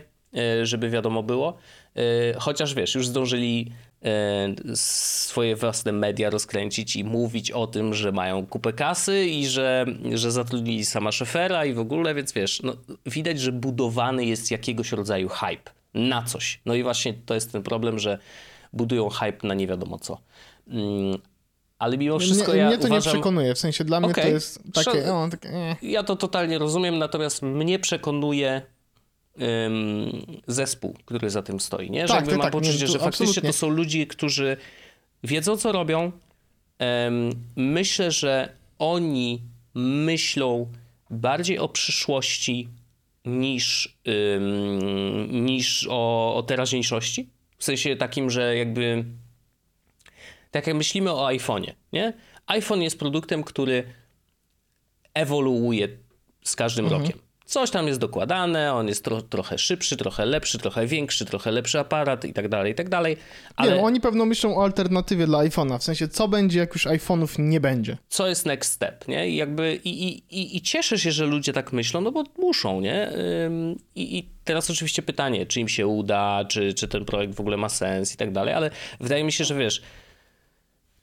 żeby wiadomo było. E, chociaż wiesz, już zdążyli e, swoje własne media rozkręcić i mówić o tym, że mają kupę kasy i że, że zatrudnili sama szefera i w ogóle, więc wiesz, no, widać, że budowany jest jakiegoś rodzaju hype na coś. No i właśnie to jest ten problem, że budują hype na nie wiadomo co. Mm, ale mimo wszystko mnie, ja Mnie to uważam... nie przekonuje, w sensie dla mnie okay. to jest takie... Ja to totalnie rozumiem, natomiast mnie przekonuje zespół, który za tym stoi. Nie? Że tak, jakby tak, mam tak, poczucie, że faktycznie absolutnie. to są ludzie, którzy wiedzą, co robią. Myślę, że oni myślą bardziej o przyszłości niż, niż o, o teraźniejszości. W sensie takim, że jakby tak jak myślimy o iPhone'ie, nie? iPhone jest produktem, który ewoluuje z każdym Mhm. rokiem. Coś tam jest dokładane, on jest tro, trochę szybszy, trochę lepszy, trochę większy, trochę lepszy aparat i tak dalej, i tak dalej. Ale Nie, oni pewno myślą o alternatywie dla iPhone'a, w sensie co będzie, jak już iPhone'ów nie będzie. co jest next step, nie? I jakby i, i, i, i cieszę się, że ludzie tak myślą, no bo muszą, nie? I, I teraz oczywiście pytanie, czy im się uda, czy, czy ten projekt w ogóle ma sens i tak dalej, ale wydaje mi się, że wiesz,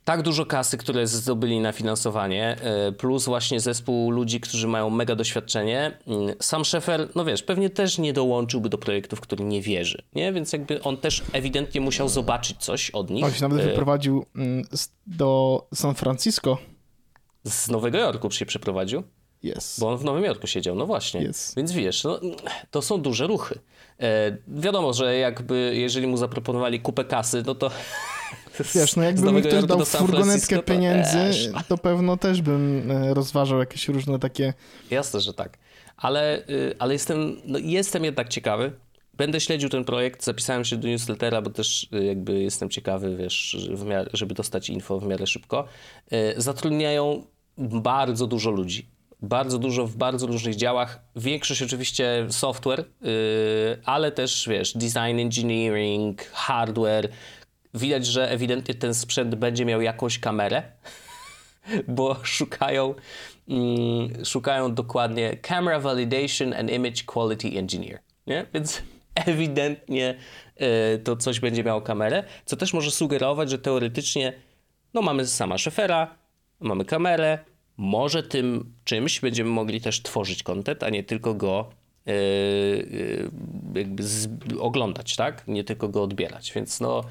tak dużo kasy, które zdobyli na finansowanie, y, plus właśnie zespół ludzi, którzy mają mega doświadczenie. y, Sam Szefer, no wiesz, pewnie też nie dołączyłby do projektu, w który nie wierzy, nie? Więc jakby on też ewidentnie musiał zobaczyć coś od nich. On się nawet y, wyprowadził mm, do San Francisco. Z Nowego Jorku się przeprowadził. Jest. Bo on w Nowym Jorku siedział, no właśnie. Jest. Więc wiesz, no, to są duże ruchy. E, wiadomo, że jakby jeżeli mu zaproponowali kupę kasy, no to. Wiesz, no jakby mi ktoś dał furgonetkę pieniędzy, też. to pewno też bym e, rozważał jakieś różne takie... Jasne, że tak. Ale, y, ale jestem, no, jestem jednak ciekawy. Będę śledził ten projekt, zapisałem się do newslettera, bo też y, jakby jestem ciekawy, wiesz, miarę, żeby dostać info w miarę szybko. Y, Zatrudniają bardzo dużo ludzi. Bardzo dużo w bardzo różnych działach. Większość oczywiście software, y, ale też, wiesz, design engineering, hardware. Widać, że ewidentnie ten sprzęt będzie miał jakąś kamerę bo szukają, mm, szukają dokładnie Camera Validation and Image Quality Engineer, nie? Więc ewidentnie y, to coś będzie miało kamerę, co też może sugerować, że teoretycznie no mamy sama szefera, mamy kamerę, może tym czymś będziemy mogli też tworzyć content, a nie tylko go y, y, jakby z, oglądać, tak? Nie tylko go odbierać, więc no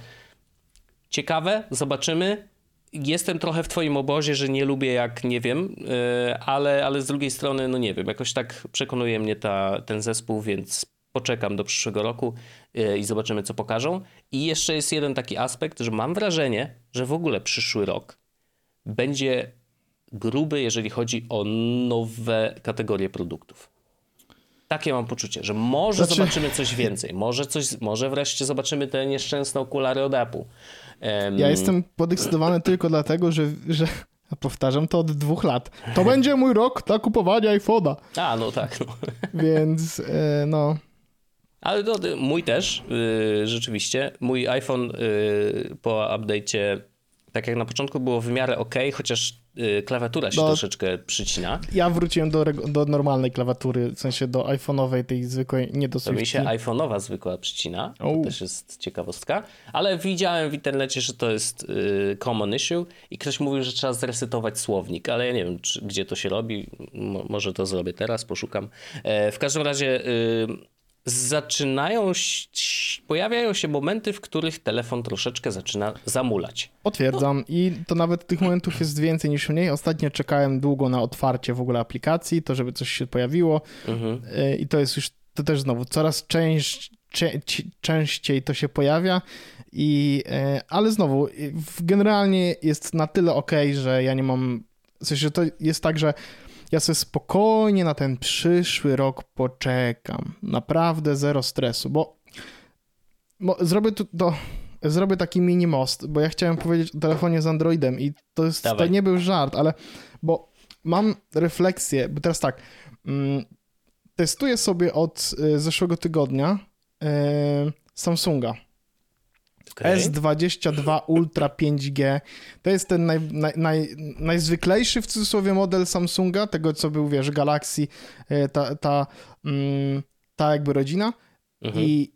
ciekawe, zobaczymy. Jestem trochę w twoim obozie, że nie lubię jak nie wiem, yy, ale, ale z drugiej strony, no nie wiem, jakoś tak przekonuje mnie ta, ten zespół, więc poczekam do przyszłego roku yy, i zobaczymy, co pokażą. I jeszcze jest jeden taki aspekt, że mam wrażenie, że w ogóle przyszły rok będzie gruby, jeżeli chodzi o nowe kategorie produktów. Takie mam poczucie, że może Znaczy- zobaczymy coś więcej, może, coś, może wreszcie zobaczymy te nieszczęsne okulary od Apple. Em, Ja jestem podekscytowany tylko dlatego, że, że powtarzam to od dwóch lat. To będzie mój rok na kupowanie iPhone'a. A, no tak. No. Więc e, no, Ale y, mój też, y, rzeczywiście. Mój iPhone y, po update'cie, tak jak na początku było w miarę ok, chociaż y, klawiatura się No. troszeczkę przycina. ja wróciłem do, do normalnej klawiatury, w sensie do iPhone'owej, tej zwykłej, nie do To mi się iPhone'owa zwykła przycina, to też jest ciekawostka, ale widziałem w internecie, że to jest y, common issue i ktoś mówił, że trzeba zresetować słownik, ale ja nie wiem, czy, gdzie to się robi, Mo, może to zrobię teraz, poszukam. E, w każdym razie y, zaczynają, pojawiają się momenty, w których telefon troszeczkę zaczyna zamulać. Potwierdzam i to nawet tych momentów jest więcej niż mniej. Ostatnio czekałem długo na otwarcie w ogóle aplikacji, to żeby coś się pojawiło Mhm. E, i to jest już, to też znowu coraz część, ci- częściej to się pojawia i, e, ale znowu w- generalnie jest na tyle ok, że ja nie mam, w sensie, że to jest tak, że ja sobie spokojnie na ten przyszły rok poczekam. Naprawdę zero stresu, bo, bo zrobię tu to, zrobię taki mini most, bo ja chciałem powiedzieć o telefonie z Androidem i to jest, to nie był żart, ale bo mam refleksję, bo teraz tak, mm, testuję sobie od y, zeszłego tygodnia y, Samsunga. Okej. S22 Ultra 5G. To jest ten naj, naj, naj, najzwyklejszy w cudzysłowie model Samsunga, tego co był, wiesz, Galaxy, e, ta, ta, mm, ta jakby rodzina. Mhm. I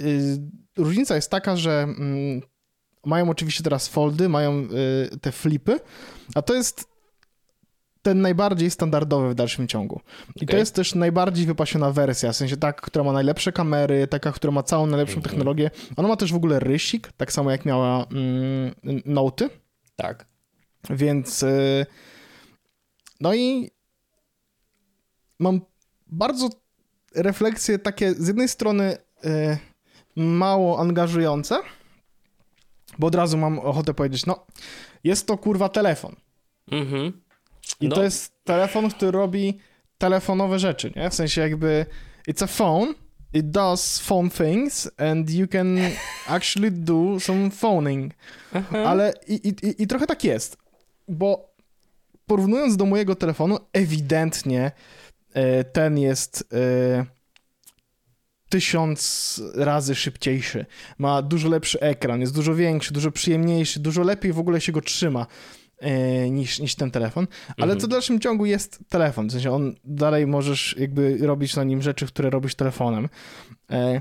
y, różnica jest taka, że mm, mają oczywiście teraz foldy, mają y, te flipy, a to jest ten najbardziej standardowy w dalszym ciągu. I to jest też najbardziej wypasiona wersja, w sensie taka, która ma najlepsze kamery, taka, która ma całą najlepszą Mhm. technologię. Ona ma też w ogóle rysik, tak samo jak miała mm, Noty, Tak. więc y, no i mam bardzo refleksje takie z jednej strony y, mało angażujące, bo od razu mam ochotę powiedzieć, no jest to kurwa telefon. Mhm. I No. to jest telefon, który robi telefonowe rzeczy, nie? W sensie jakby it's a phone, it does phone things and you can actually do some phoning. Ale i, i, i- trochę tak jest, bo porównując do mojego telefonu, ewidentnie e, ten jest e, tysiąc razy szybciejszy. Ma dużo lepszy ekran, jest dużo większy, dużo przyjemniejszy, dużo lepiej w ogóle się go trzyma niż, niż ten telefon. Ale Mhm. to w dalszym ciągu jest telefon. W sensie on dalej możesz jakby robić na nim rzeczy, które robisz telefonem. E,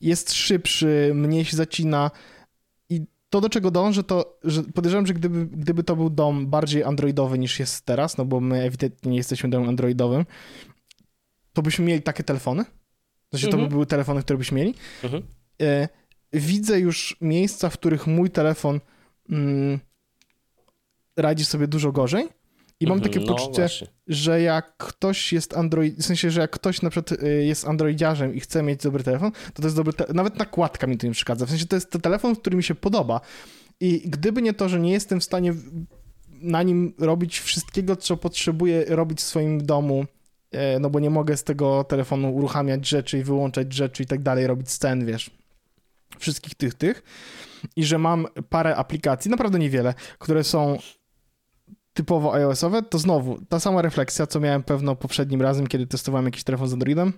jest szybszy, mniej się zacina i to, do czego dążę, to że podejrzewam, że gdyby, gdyby to był dom bardziej androidowy niż jest teraz, no bo my ewidentnie nie jesteśmy domem androidowym, to byśmy mieli takie telefony. W sensie to Mhm. by były telefony, które byśmy mieli. Mhm. E, widzę już miejsca, w których mój telefon mm, radzi sobie dużo gorzej i mam Mhm, takie no, poczucie, właśnie. że jak ktoś jest Android, w sensie, że jak ktoś na przykład y, jest Androidziarzem i chce mieć dobry telefon, to to jest dobry, te- nawet nakładka mi to nie przeszkadza. W sensie to jest to telefon, który mi się podoba i gdyby nie to, że nie jestem w stanie na nim robić wszystkiego, co potrzebuję robić w swoim domu, e, no bo nie mogę z tego telefonu uruchamiać rzeczy i wyłączać rzeczy i tak dalej, robić scen, wiesz, wszystkich tych, tych i że mam parę aplikacji, naprawdę niewiele, które są typowo iOS-owe, to znowu ta sama refleksja, co miałem pewno poprzednim razem, kiedy testowałem jakiś telefon z Androidem.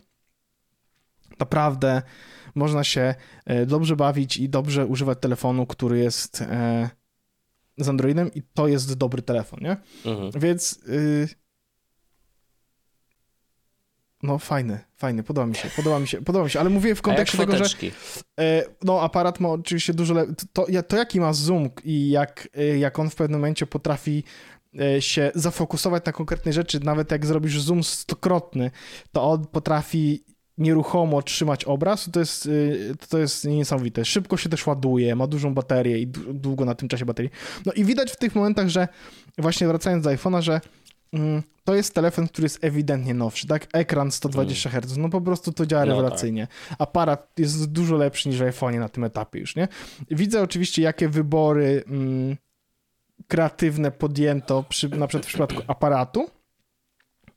Naprawdę można się e, dobrze bawić i dobrze używać telefonu, który jest e, z Androidem i to jest dobry telefon, nie? Mhm. Więc y, no fajny, fajny, podoba mi się, podoba mi się, podoba mi się, ale mówię w kontekście tego, że? E, No, aparat ma oczywiście dużo lepiej. To, to jaki ma zoom i jak, jak on w pewnym momencie potrafi się zafokusować na konkretnej rzeczy, nawet jak zrobisz zoom stokrotny, to on potrafi nieruchomo trzymać obraz, to jest, y, to jest niesamowite. Szybko się też ładuje, ma dużą baterię i długo na tym czasie baterii. No i widać w tych momentach, że właśnie wracając do iPhone'a, że mm, to jest telefon, który jest ewidentnie nowszy, tak? Ekran 120 Hz, no po prostu to działa No tak. rewelacyjnie. Aparat jest dużo lepszy niż w iPhone'ie na tym etapie już, nie? Widzę oczywiście, jakie wybory mm, kreatywne podjęto przy, na przykład w przypadku aparatu,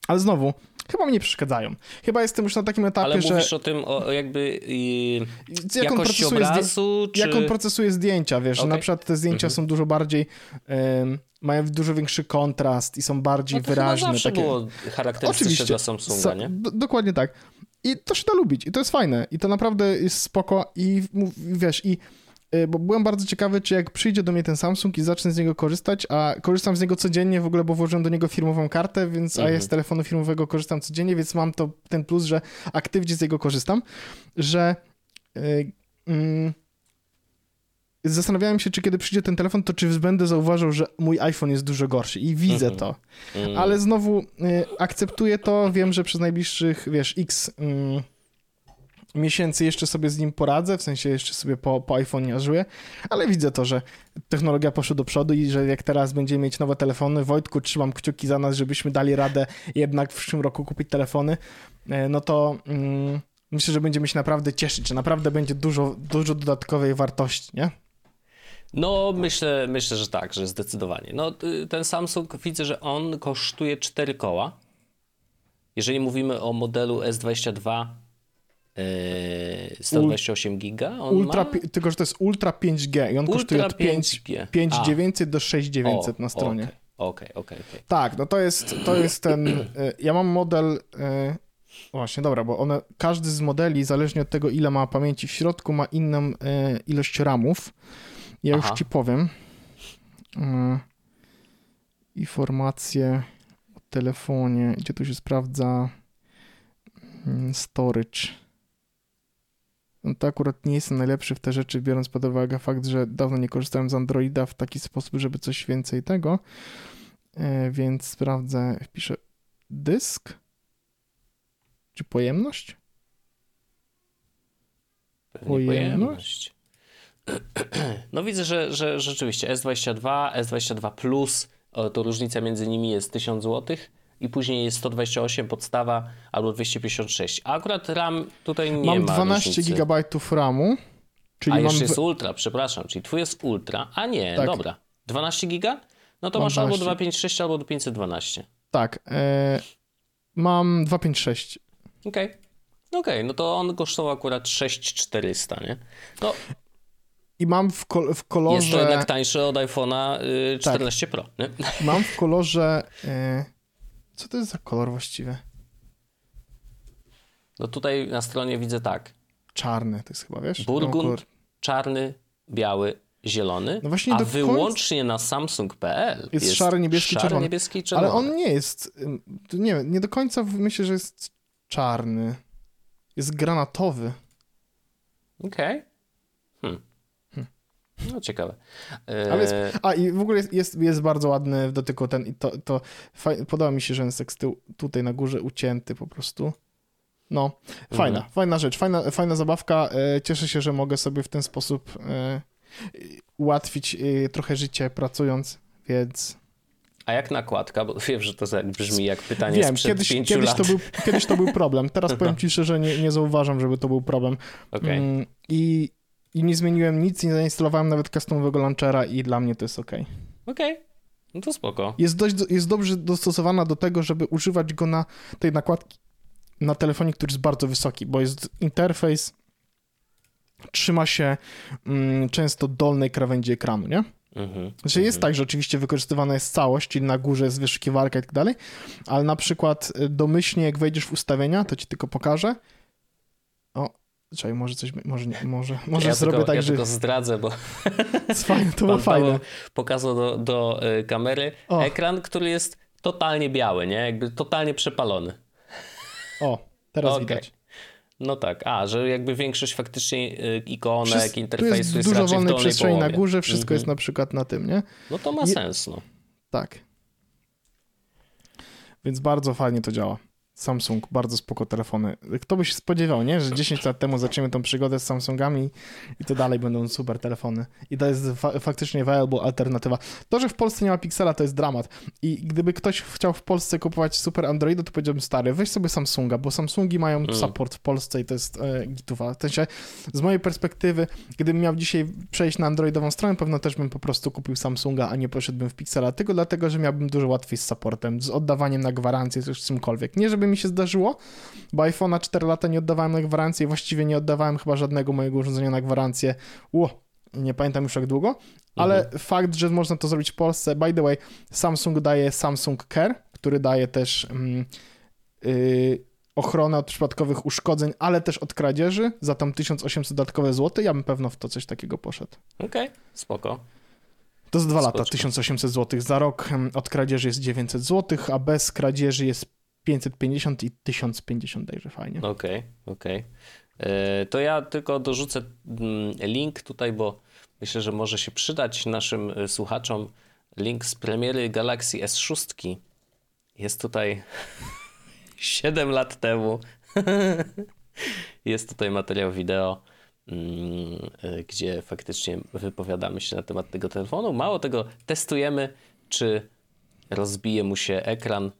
ale znowu, chyba mi nie przeszkadzają. Chyba jestem już na takim etapie, Ale że mówisz o tym, o, jakby y, jak jakości obrazu, czy... jak on procesuje zdjęcia, wiesz, że Okej. na przykład te zdjęcia Mhm. są dużo bardziej, em, mają dużo większy kontrast i są bardziej no to wyraźne. zawsze takie... było charakterystyczne dla Samsunga, Sa- nie? d- dokładnie tak. I to się da lubić i to jest fajne i to naprawdę jest spoko i wiesz, i bo byłem bardzo ciekawy, czy jak przyjdzie do mnie ten Samsung i zacznę z niego korzystać, a korzystam z niego codziennie w ogóle, bo włożyłem do niego firmową kartę, więc a ja Mhm. z telefonu firmowego korzystam codziennie, więc mam to ten plus, że aktywnie z niego korzystam, że y, mm, zastanawiałem się, czy kiedy przyjdzie ten telefon, to czy będę zauważył, że mój iPhone jest dużo gorszy i widzę Mhm. to. Mm. Ale znowu y, akceptuję to, wiem, że przez najbliższych, wiesz, x mm, miesięcy jeszcze sobie z nim poradzę, w sensie jeszcze sobie po, po iPhone nie żyję, ale widzę to, że technologia poszła do przodu i że jak teraz będziemy mieć nowe telefony, Wojtku, trzymam kciuki za nas, żebyśmy dali radę jednak w przyszłym roku kupić telefony, y, no to mm, myślę, że będziemy się naprawdę cieszyć, że naprawdę będzie dużo, dużo dodatkowej wartości, nie? No, myślę, myślę, że tak, że zdecydowanie. No, y, ten Samsung widzę, że on kosztuje 4 koła. Jeżeli mówimy o modelu S22 yy, 128 giga, on Ultra, ma... tylko, że to jest Ultra 5G i on Ultra kosztuje od 5 5G. 5900 do 6900 O, na stronie. Okej, okej, okej. Tak, no to jest, to jest ten. y, Ja mam model. y, Właśnie, dobra, bo one, każdy z modeli, zależnie od tego, ile ma pamięci w środku, ma inną y, ilość ramów. Ja Aha. już ci powiem. Informacje o telefonie, gdzie tu się sprawdza mm, storage. No to akurat nie jestem najlepszy w te rzeczy, biorąc pod uwagę fakt, że dawno nie korzystałem z Androida w taki sposób, żeby coś więcej tego. E, więc sprawdzę, wpiszę dysk czy pojemność? Pojemność. No widzę, że, że rzeczywiście S22, S22 Plus, to różnica między nimi jest 1000 zł i później jest 128 podstawa albo 256. A akurat RAM tutaj nie mam ma 12 różnicy. GB RAMu. Czyli a mam jeszcze jest Ultra, przepraszam, czyli twój jest Ultra, a nie, Tak. dobra. 12 giga? No to Mam masz albo 12. 256 albo 512. Tak. E, mam 256. Okej. Okej, no to on kosztował akurat 6400, nie? No, I mam w, kol- w jest to kolorze. jednak tańsze od iPhone'a y, 14 Pro, nie? Mam w kolorze. E, co to jest za kolor właściwie? No tutaj na stronie widzę tak. Czarny to jest chyba, wiesz? Burgund, czarny, biały, zielony, No właśnie a do końca- wyłącznie na samsung.pl Jest szary, niebieski, szary, czerwony. niebieski czerwony. Ale on nie jest. Nie wiem, nie do końca myślę, że jest czarny. Jest granatowy. Okej. Hmm. No ciekawe. E, Ale jest, a i w ogóle jest, jest, jest bardzo ładny w dotyku ten. I to, to faj, podoba mi się, że jest z tyłu, tutaj na górze ucięty po prostu. No, fajna, Mhm. fajna rzecz, fajna, fajna zabawka. E, cieszę się, że mogę sobie w ten sposób e, ułatwić e, trochę życie pracując, więc A jak nakładka? Bo wiem, że to brzmi jak pytanie wiem, sprzed kiedyś, pięciu kiedyś, lat. to był, kiedyś to był problem. Teraz powiem ci szczerze, nie, nie zauważam, żeby to był problem. Okej. Mm, I, I nie zmieniłem nic, nie zainstalowałem nawet customowego launchera i dla mnie to jest ok. Okej. No to spoko. Jest, dość, jest dobrze dostosowana do tego, żeby używać go na tej nakładki na telefonie, który jest bardzo wysoki, bo jest interfejs, trzyma się mm, często dolnej krawędzi ekranu, nie? Mhm. Znaczy jest tak, że oczywiście wykorzystywana jest całość, czyli na górze jest wyszukiwarka i tak dalej, ale na przykład y, domyślnie jak wejdziesz w ustawienia, to ci tylko pokażę. Czekaj, może coś, może, nie, może, może ja zrobię tylko, tak, ja że tylko zdradzę, bo fajne, to było fajne. pokazał do, do y, kamery O. ekran, który jest totalnie biały, nie? Jakby totalnie przepalony. O, teraz Okej. widać. No tak, a, że jakby większość faktycznie y, ikonek, tu interfejsu jest jest, dużo wolnej przestrzeni połowie. na górze, wszystko Mhm. jest na przykład na tym, nie? No to ma Je- sens, no. Tak. Więc bardzo fajnie to działa. Samsung, bardzo spoko telefony. Kto by się spodziewał, nie? Że 10 lat temu zaczniemy tą przygodę z Samsungami i to dalej będą super telefony. I to jest fa- faktycznie viable alternatywa. To, że w Polsce nie ma Pixela, to jest dramat. I gdyby ktoś chciał w Polsce kupować super Androida, to powiedziałbym stary, weź sobie Samsunga, bo Samsungi mają Mm. support w Polsce i to jest e, gituwa. W sensie, z mojej perspektywy, gdybym miał dzisiaj przejść na androidową stronę, pewno też bym po prostu kupił Samsunga, a nie poszedłbym w Pixela, tylko dlatego, że miałbym dużo łatwiej z supportem, z oddawaniem na gwarancję, coś z czymkolwiek. Nie, żeby mi się zdarzyło, bo iPhone'a 4 lata nie oddawałem na gwarancję i właściwie nie oddawałem chyba żadnego mojego urządzenia na gwarancję. Ło, nie pamiętam już jak długo, ale fakt, że można to zrobić w Polsce, by the way, Samsung daje Samsung Care, który daje też mm, yy, ochronę od przypadkowych uszkodzeń, ale też od kradzieży za tam 1800 dodatkowe złote. Ja bym pewno w to coś takiego poszedł. Okej, spoko. To z dwa lata, Spoczko. 1800 zł za rok, od kradzieży jest 900 zł, a bez kradzieży jest 550 i 1050, także fajnie. Okej, okej. E, To ja tylko dorzucę mm, link tutaj, bo myślę, że może się przydać naszym e, słuchaczom. Link z premiery Galaxy S6. Jest tutaj 7 lat temu. Jest tutaj materiał wideo, mm, e, gdzie faktycznie wypowiadamy się na temat tego telefonu. Mało tego, testujemy, czy rozbije mu się ekran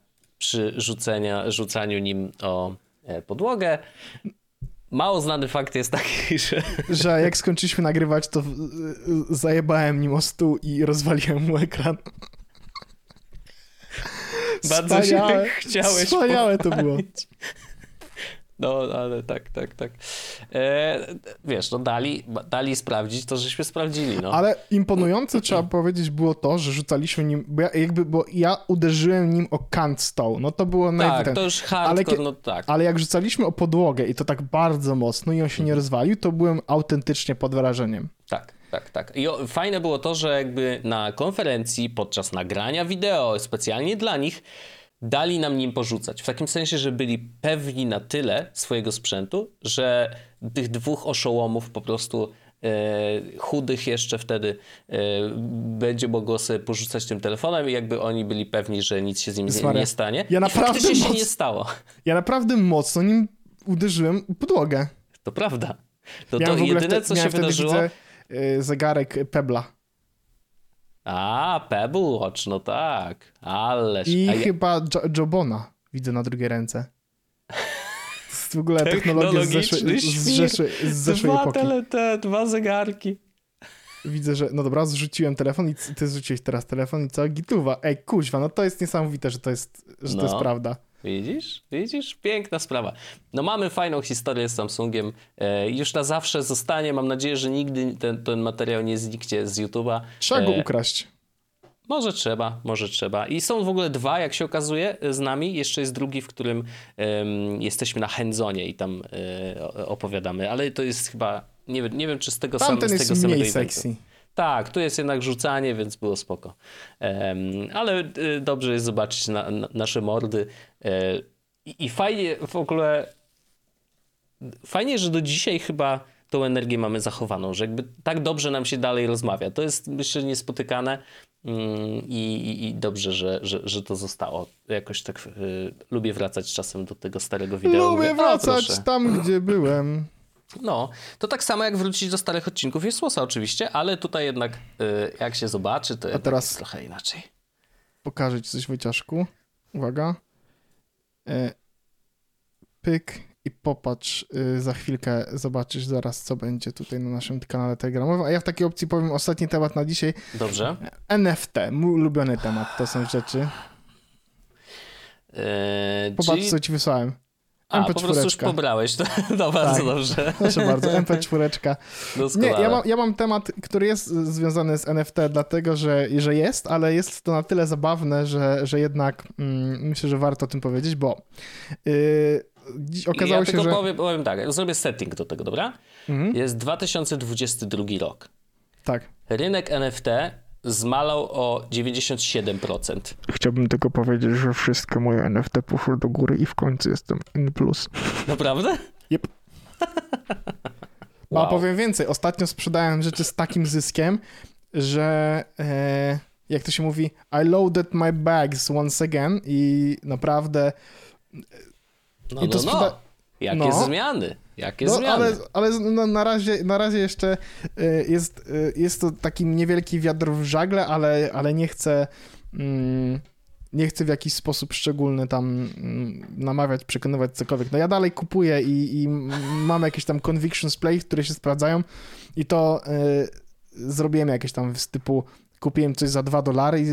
przy rzucenia, rzucaniu nim o e, podłogę. Mało znany fakt jest taki, że Że jak skończyliśmy nagrywać, to y, zajebałem nim o stół i rozwaliłem mu ekran. bardzo Wspaniałe, się chciałeś Wspaniałe to było. No, ale tak, tak, tak. E, wiesz, no dali, dali sprawdzić to, żeśmy sprawdzili, no. Ale imponujące trzeba powiedzieć było to, że rzucaliśmy nim, bo ja, jakby, bo ja uderzyłem nim o kant stołu, no to było tak, najwyraźniej. to już hardcore, kie- no tak. Ale jak rzucaliśmy o podłogę i to tak bardzo mocno i on się nie rozwalił, to byłem autentycznie pod wrażeniem. Tak, tak, tak. I o, fajne było to, że jakby na konferencji podczas nagrania wideo specjalnie dla nich dali nam nim porzucać. W takim sensie, że byli pewni na tyle swojego sprzętu, że tych dwóch oszołomów po prostu e, chudych jeszcze wtedy e, będzie mogło sobie porzucać tym telefonem i jakby oni byli pewni, że nic się z nim nie, nie stanie. Ja naprawdę moc... się nie stało. Ja naprawdę mocno nim uderzyłem w podłogę. To prawda. To, to jedyne, co się wydarzyło... Widzę, y, zegarek Pebla. A, Pebble Watch, no tak. Ależ. I ja... chyba jo Jobona widzę na drugiej ręce. W ogóle technologia z zeszłej, z zeszłej, z zeszłej dwa epoki. Tele, te, dwa zegarki. Widzę, że no dobra, zrzuciłem telefon i ty zrzuciłeś teraz telefon i co? Gituwa. Ej, kuźwa, no to jest niesamowite, że to jest, że no. to jest prawda. Widzisz? Widzisz? Piękna sprawa. No mamy fajną historię z Samsungiem. E, już na zawsze zostanie. Mam nadzieję, że nigdy ten, ten materiał nie zniknie z YouTube'a. Trzeba go e, ukraść. Może trzeba, może trzeba. I są w ogóle dwa, jak się okazuje, z nami. Jeszcze jest drugi, w którym jesteśmy na handzone i tam e, opowiadamy. Ale to jest chyba, nie, nie wiem, czy z tego, sam, z tego jest samego sexy. Tak, tu jest jednak rzucanie, więc było spoko. Um, ale y, dobrze jest zobaczyć na, na, nasze mordy. Y, I fajnie w ogóle. Fajnie, że do dzisiaj chyba tą energię mamy zachowaną, że jakby tak dobrze nam się dalej rozmawia. To jest myślę niespotykane mm, i, i, dobrze, że, że, że to zostało. Jakoś tak y, lubię wracać czasem do tego starego wideo. Lubię wracać tam, gdzie byłem. No, to tak samo jak wrócić do starych odcinków jest słosa oczywiście, ale tutaj jednak y, jak się zobaczy, to A teraz jest trochę inaczej. Pokażę ci coś Wojciaszku. Uwaga. E, pyk i popatrz. Y, za chwilkę zobaczysz zaraz, co będzie tutaj na naszym kanale telegramowym. A ja w takiej opcji powiem ostatni temat na dzisiaj. Dobrze. NFT, mój ulubiony temat, to są rzeczy. Eee, Popatrz, czyli... co ci wysłałem. A, MP4. po prostu już pobrałeś, to no bardzo tak. dobrze. Proszę bardzo, MP4. Nie, ja mam, ja mam temat, który jest związany z NFT, dlatego że, że jest, ale jest to na tyle zabawne, że, że jednak mm, myślę, że warto o tym powiedzieć, bo yy, okazało ja się, tylko że... powiem, powiem tak, zrobię setting do tego, dobra? Mhm. Jest 2022 rok. Tak. Rynek NFT zmalał o 97%. Chciałbym tylko powiedzieć, że wszystkie moje NFT poszły do góry i w końcu jestem N+. Naprawdę? Yep. wow. A powiem więcej, ostatnio sprzedałem rzeczy z takim zyskiem, że e, jak to się mówi, I loaded my bags once again i naprawdę... No, I to no, sprzeda- no. Jakie no. zmiany? Jakie no, zmiany? Ale, ale no, na, razie, na razie jeszcze y, jest, y, jest to taki niewielki wiatr w żagle, ale, ale nie chcę mm, nie chcę w jakiś sposób szczególny tam mm, namawiać, przekonywać cokolwiek. No ja dalej kupuję i, i mam jakieś tam convictions play, które się sprawdzają i to y, zrobiłem jakieś tam z typu kupiłem coś za 2 dolary i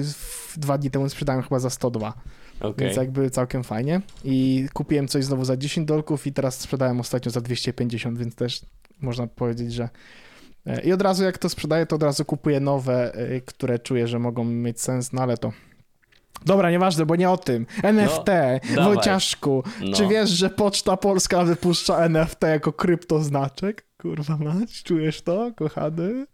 dwa dni temu sprzedałem chyba za 102. Okay. Więc jakby całkiem fajnie. I kupiłem coś znowu za 10 dolków i teraz sprzedałem ostatnio za 250, więc też można powiedzieć, że e, i od razu jak to sprzedaję, to od razu kupuję nowe, e, które czuję, że mogą mieć sens, no ale to Dobra, nieważne, bo nie o tym. NFT, no, Wojciaszku, no. czy wiesz, że Poczta Polska wypuszcza NFT jako kryptoznaczek? Kurwa mać, czujesz to, kochany?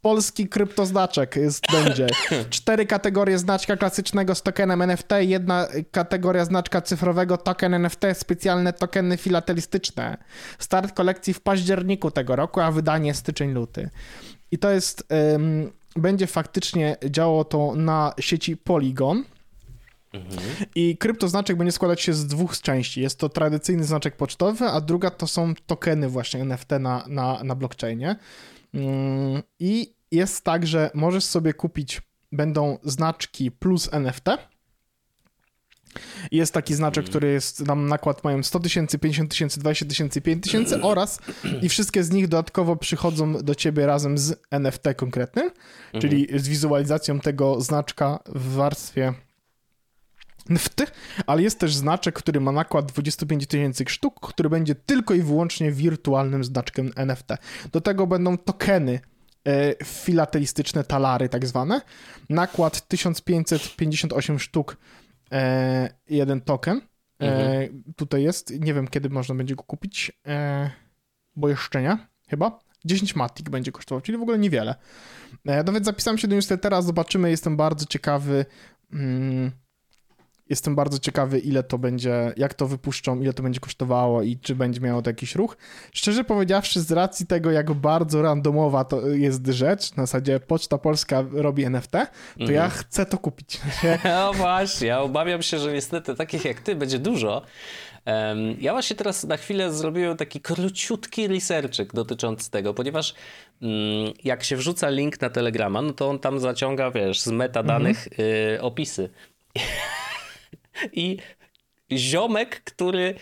Polski kryptoznaczek jest, będzie. Cztery kategorie znaczka klasycznego z tokenem NFT, jedna kategoria znaczka cyfrowego token NFT, specjalne tokeny filatelistyczne. Start kolekcji w październiku tego roku, a wydanie styczeń-luty. I to jest, um, będzie faktycznie działało to na sieci Polygon. Mhm. I kryptoznaczek będzie składać się z dwóch części. Jest to tradycyjny znaczek pocztowy, a druga to są tokeny właśnie NFT na, na, na blockchainie. Mm, I jest tak, że możesz sobie kupić, będą znaczki plus NFT. Jest taki znaczek, mhm. który jest, tam nakład mają 100 tysięcy, 50 tysięcy, 20 tysięcy, 5 tysięcy oraz i wszystkie z nich dodatkowo przychodzą do ciebie razem z NFT konkretnym, mhm. czyli z wizualizacją tego znaczka w warstwie NFT, ale jest też znaczek, który ma nakład 25 tysięcy sztuk, który będzie tylko i wyłącznie wirtualnym znaczkiem NFT. Do tego będą tokeny e, filatelistyczne, talary tak zwane. Nakład 1558 sztuk, e, jeden token. E, mhm. Tutaj jest, nie wiem kiedy można będzie go kupić, e, bo jeszcze nie, chyba. 10 matik będzie kosztował, czyli w ogóle niewiele. E, no więc zapisałem się do newslettera, zobaczymy, jestem bardzo ciekawy. Mm, jestem bardzo ciekawy, ile to będzie, jak to wypuszczą, ile to będzie kosztowało i czy będzie miało to jakiś ruch. Szczerze powiedziawszy, z racji tego, jak bardzo randomowa to jest rzecz, na zasadzie Poczta Polska robi NFT, to mhm. ja chcę to kupić. No właśnie, ja obawiam się, że niestety takich jak ty będzie dużo. Ja właśnie teraz na chwilę zrobiłem taki króciutki researchek dotyczący tego, ponieważ mm, jak się wrzuca link na Telegrama, no to on tam zaciąga, wiesz, z metadanych mhm. y, opisy. I ziomek, który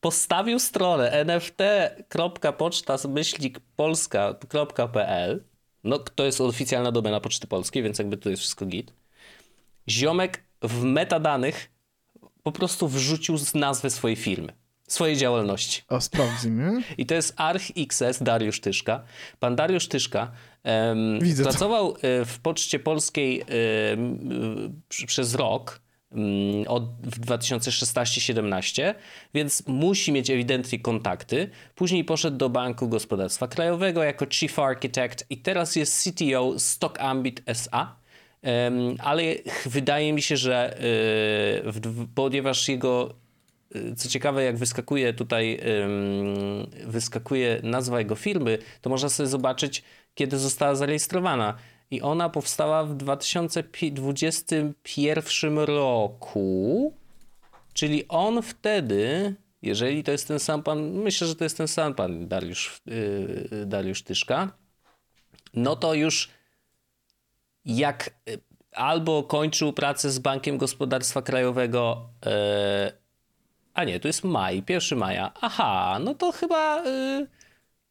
postawił stronę nft.poczta-polska.pl no to jest oficjalna domena Poczty Polskiej, więc jakby to jest wszystko git. Ziomek w metadanych po prostu wrzucił z nazwy swojej firmy, swojej działalności. O, sprawdzimy. I to jest ArchXS Dariusz Tyszka. Pan Dariusz Tyszka um, pracował. E, w Poczcie Polskiej um, przez rok od, w 2016-17, więc musi mieć ewidentnie kontakty. Później poszedł do Banku Gospodarstwa Krajowego jako Chief Architect i teraz jest CTO Stock Ambit SA. Ale wydaje mi się, że yy, ponieważ jego y, co ciekawe, jak wyskakuje tutaj, wyskakuje nazwa jego firmy, to można sobie zobaczyć, kiedy została zarejestrowana i ona powstała w 2021 roku. Czyli on wtedy, jeżeli to jest ten sam pan, myślę, że to jest ten sam pan Dariusz, yy, Dariusz Tyszka, no to już jak y, albo kończył pracę z Bankiem Gospodarstwa Krajowego, yy, a nie, to jest maj, 1 maja. Aha, no to chyba. Yy,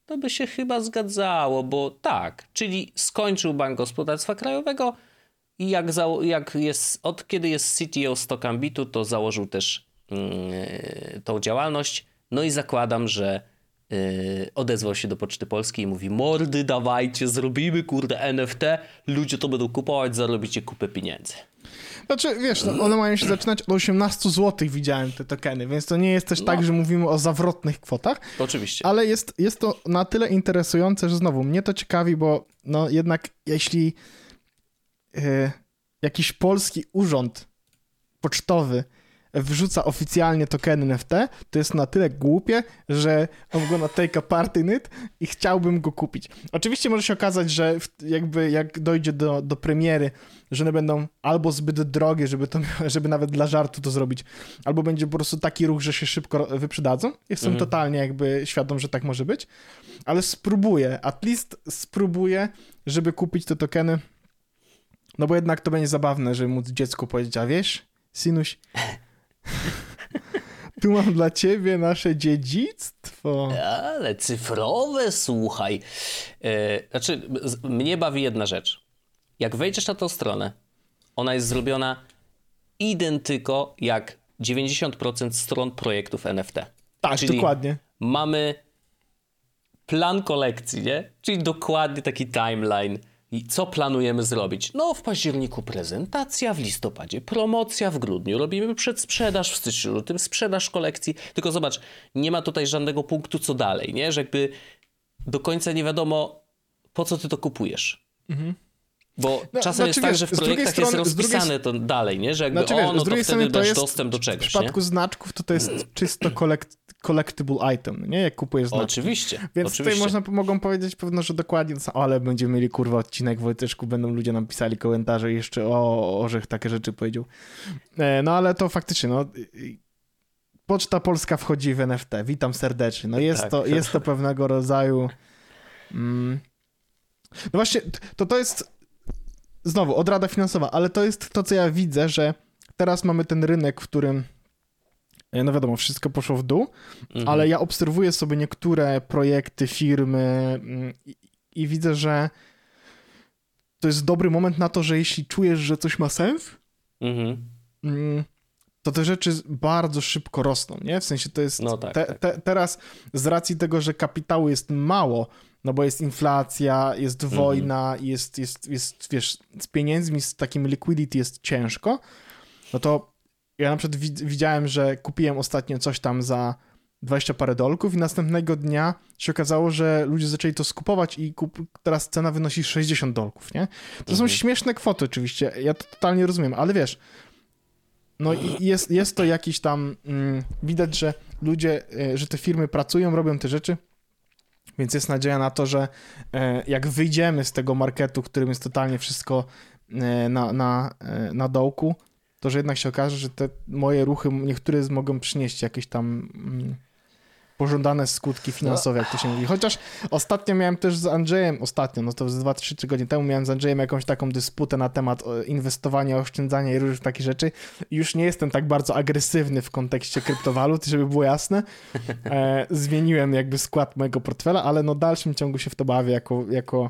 to by się chyba zgadzało, bo tak, czyli skończył Bank Gospodarstwa Krajowego i jak, za, jak jest, od kiedy jest CTO Stockambitu, to założył też yy, tą działalność. No i zakładam, że yy, odezwał się do Poczty Polskiej i mówi mordy, dawajcie, zrobimy kurde NFT, ludzie to będą kupować, zarobicie kupę pieniędzy. Znaczy, wiesz, no, one mają się zaczynać od 18 zł, widziałem te tokeny, więc to nie jest też tak, no. tak, że mówimy o zawrotnych kwotach. Oczywiście. Ale jest, jest to na tyle interesujące, że znowu mnie to ciekawi, bo no jednak jeśli yy, jakiś polski urząd pocztowy wrzuca oficjalnie tokeny NFT, to jest na tyle głupie, że on go na take apart in it i chciałbym go kupić. Oczywiście może się okazać, że jakby jak dojdzie do, do premiery, że one będą albo zbyt drogie, żeby, to, żeby nawet dla żartu to zrobić, albo będzie po prostu taki ruch, że się szybko wyprzedadzą. Jestem mhm. totalnie jakby świadom, że tak może być, ale spróbuję, at least spróbuję, żeby kupić te tokeny, no bo jednak to będzie zabawne, żeby móc dziecku powiedzieć, a wiesz, synuś, Tu mam dla ciebie nasze dziedzictwo. Ale cyfrowe, słuchaj. E, znaczy, mnie bawi jedna rzecz. Jak wejdziesz na tą stronę, ona jest zrobiona identyko jak 90% stron projektów NFT. Tak, Czyli dokładnie. Mamy plan kolekcji, nie? Czyli dokładnie taki timeline i co planujemy zrobić? No, w październiku prezentacja, w listopadzie promocja, w grudniu robimy przedsprzedaż, w styczniu, lutym sprzedaż kolekcji. Tylko zobacz, nie ma tutaj żadnego punktu co dalej, nie? Że jakby do końca nie wiadomo, po co ty to kupujesz. Mhm. Bo no, czasem znaczy, jest tak, że w projektach strony, jest rozpisane drugiej... to dalej, nie? Że jakby znaczy, o, no to wtedy dasz dostęp do czegoś, W przypadku nie? znaczków to to jest czysto kolekt, collectible item, nie? Jak kupujesz znaczki. Oczywiście. Więc oczywiście. tutaj można, mogą powiedzieć pewno, że dokładnie o, ale będziemy mieli kurwa odcinek Wojteczku, będą ludzie nam pisali komentarze jeszcze o Orzech takie rzeczy powiedział. E, no ale to faktycznie, no Poczta Polska wchodzi w NFT. Witam serdecznie. No jest, tak. to, jest to pewnego rodzaju... Mm, no właśnie, to to jest znowu, odrada finansowa, ale to jest to, co ja widzę, że teraz mamy ten rynek, w którym no wiadomo, wszystko poszło w dół, mhm. ale ja obserwuję sobie niektóre projekty, firmy mm, i, i, widzę, że to jest dobry moment na to, że jeśli czujesz, że coś ma sens, mhm. Mm, to te rzeczy bardzo szybko rosną, nie? W sensie to jest no tak, te, tak. Te, teraz z racji tego, że kapitału jest mało, no bo jest inflacja, jest mhm. wojna, jest, jest, jest, wiesz, z pieniędzmi, z takim liquidity jest ciężko, no to ja na przykład widziałem, że kupiłem ostatnio coś tam za 20 parę dolków i następnego dnia się okazało, że ludzie zaczęli to skupować i teraz cena wynosi 60 dolków, nie? To mhm. są śmieszne kwoty oczywiście, ja to totalnie rozumiem, ale wiesz, no i jest, jest to jakiś tam, mm, widać, że ludzie, e, że te firmy pracują, robią te rzeczy, więc jest nadzieja na to, że e, jak wyjdziemy z tego marketu, którym jest totalnie wszystko e, na, na, na dołku, to że jednak się okaże, że te moje ruchy, niektóre z- mogą przynieść jakieś tam mm, pożądane skutki finansowe, jak to się mówi. Chociaż ostatnio miałem też z Andrzejem, ostatnio, no to z 2-3 tygodnie temu miałem z Andrzejem jakąś taką dysputę na temat e, inwestowania, oszczędzania i różnych takich rzeczy. Już nie jestem tak bardzo agresywny w kontekście kryptowalut, żeby było jasne. E, zmieniłem jakby skład mojego portfela, ale no w dalszym ciągu się w to bawię jako, jako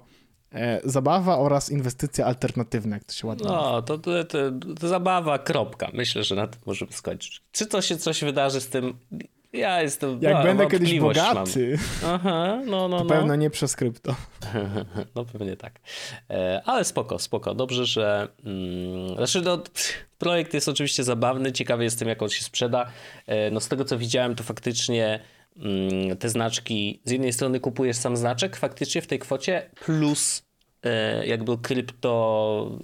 zabawa oraz inwestycje alternatywne, jak to się ładnie. No, to, to, to, to zabawa, kropka. Myślę, że na tym możemy skończyć. Czy to się coś wydarzy z tym? Ja jestem. Jak no, będę kiedyś mam. bogaty, Aha, no, no, to no. pewno nie przez krypto. No pewnie tak. E, Ale spoko, spoko. Dobrze, że. Mm, znaczy, no, projekt jest oczywiście zabawny. Ciekawy jestem, jak on się sprzeda. E, No, z tego co widziałem, to faktycznie mm, te znaczki. Z jednej strony kupujesz sam znaczek faktycznie w tej kwocie, plus jakby krypto,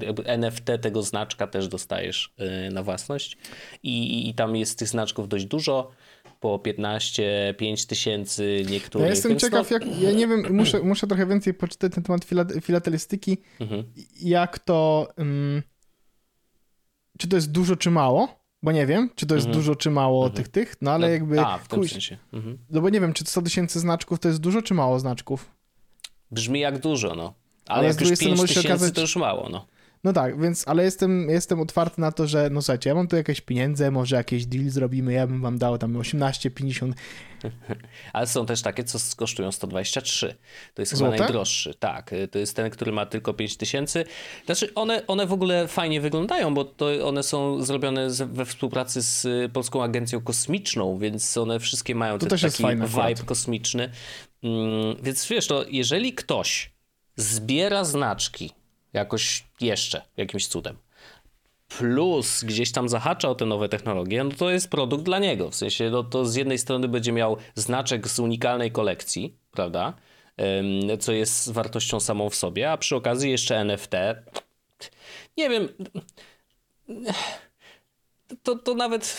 e, jakby NFT tego znaczka też dostajesz e, na własność. I, I tam jest tych znaczków dość dużo. Po 15, 5 tysięcy niektórych. Ja jestem więc ciekaw, no, jak, ja nie wiem, muszę, muszę trochę więcej poczytać na temat fila- filatelistyki, Mhm. jak to, ym, czy to jest dużo, czy mało, bo nie wiem, czy to jest Mhm. dużo, czy mało tych, tych, no ale No, jakby, A, w tym kuś- sensie. Mhm. no bo nie wiem, czy 100 tysięcy znaczków to jest dużo, czy mało znaczków. Brzmi jak dużo, no. Ale, Ale jak już strony 5 może się tysięcy, okazać- to już mało, no. No tak, więc, ale jestem, jestem otwarty na to, że no słuchajcie, ja mam tu jakieś pieniądze, może jakiś deal zrobimy, ja bym wam dał tam 18, 50, Ale są też takie, co kosztują 123. To jest chyba Złote? najdroższy. Tak, to jest ten, który ma tylko 5 tysięcy. Znaczy, one, one w ogóle fajnie wyglądają, bo to one są zrobione we współpracy z Polską Agencją Kosmiczną, więc one wszystkie mają ten taki fajne vibe akurat. kosmiczny. Mm, więc wiesz, to jeżeli ktoś zbiera znaczki jakoś jeszcze, jakimś cudem, plus gdzieś tam zahacza o te nowe technologie, no to jest produkt dla niego. W sensie, no to z jednej strony będzie miał znaczek z unikalnej kolekcji, prawda? Co jest wartością samą w sobie, a przy okazji jeszcze NFT. Nie wiem. To, to nawet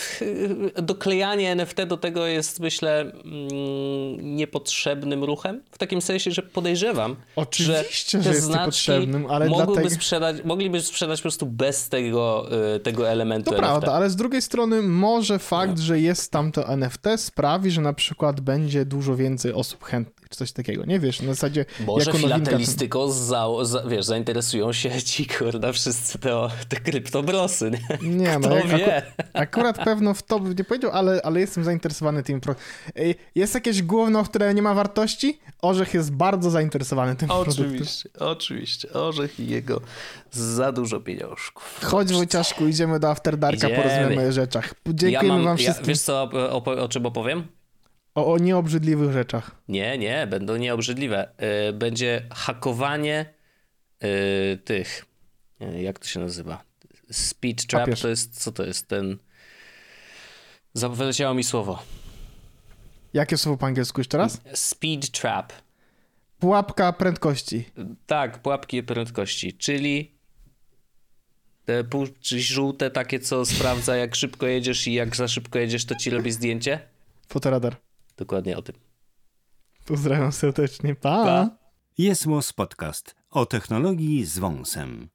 yy, doklejanie NFT do tego jest, myślę, mm, niepotrzebnym ruchem. W takim sensie, że podejrzewam, Oczywiście, że, że te jest znaczki niepotrzebnym, ale mogłyby dlatego- sprzedać, mogliby sprzedać po prostu bez tego, y, tego elementu To NFT. prawda, ale z drugiej strony może fakt, że jest tam to NFT sprawi, że na przykład będzie dużo więcej osób chętnych, czy coś takiego. Nie wiesz, na zasadzie Może jako nowinka. filatelistyką za, za, wiesz, zainteresują się ci, kurda, wszyscy te, te kryptobrosy, nie? Nie, no Kto jak, wie? Aku, akurat pewno w to bym nie powiedział, ale, ale jestem zainteresowany tym. Pro... Jest jakieś gówno, które nie ma wartości? Orzech jest bardzo zainteresowany tym produktem. Oczywiście, oczywiście. Orzech i jego za dużo pieniążków. Chodź Wojciaszku, idziemy do Afterdarka, porozmawiamy o rzeczach. Dziękujemy ja mam, wam ja, wszystkim Wiesz co, o, o, o czym opowiem? O, o nieobrzydliwych rzeczach. Nie, nie, będą nieobrzydliwe. Y, Będzie hakowanie y, tych, y, jak to się nazywa? Speed trap Papież. to jest, co to jest? Ten, wyleciało mi słowo. Jakie słowo po angielsku jeszcze raz? Speed trap. Pułapka prędkości. Tak, pułapki prędkości, czyli te pół, czy żółte takie, co sprawdza jak szybko jedziesz i jak za szybko jedziesz, to ci robi zdjęcie. Fotoradar. Dokładnie o tym. Pozdrawiam serdecznie. pa. Pa. Jest Podcast o technologii z wąsem.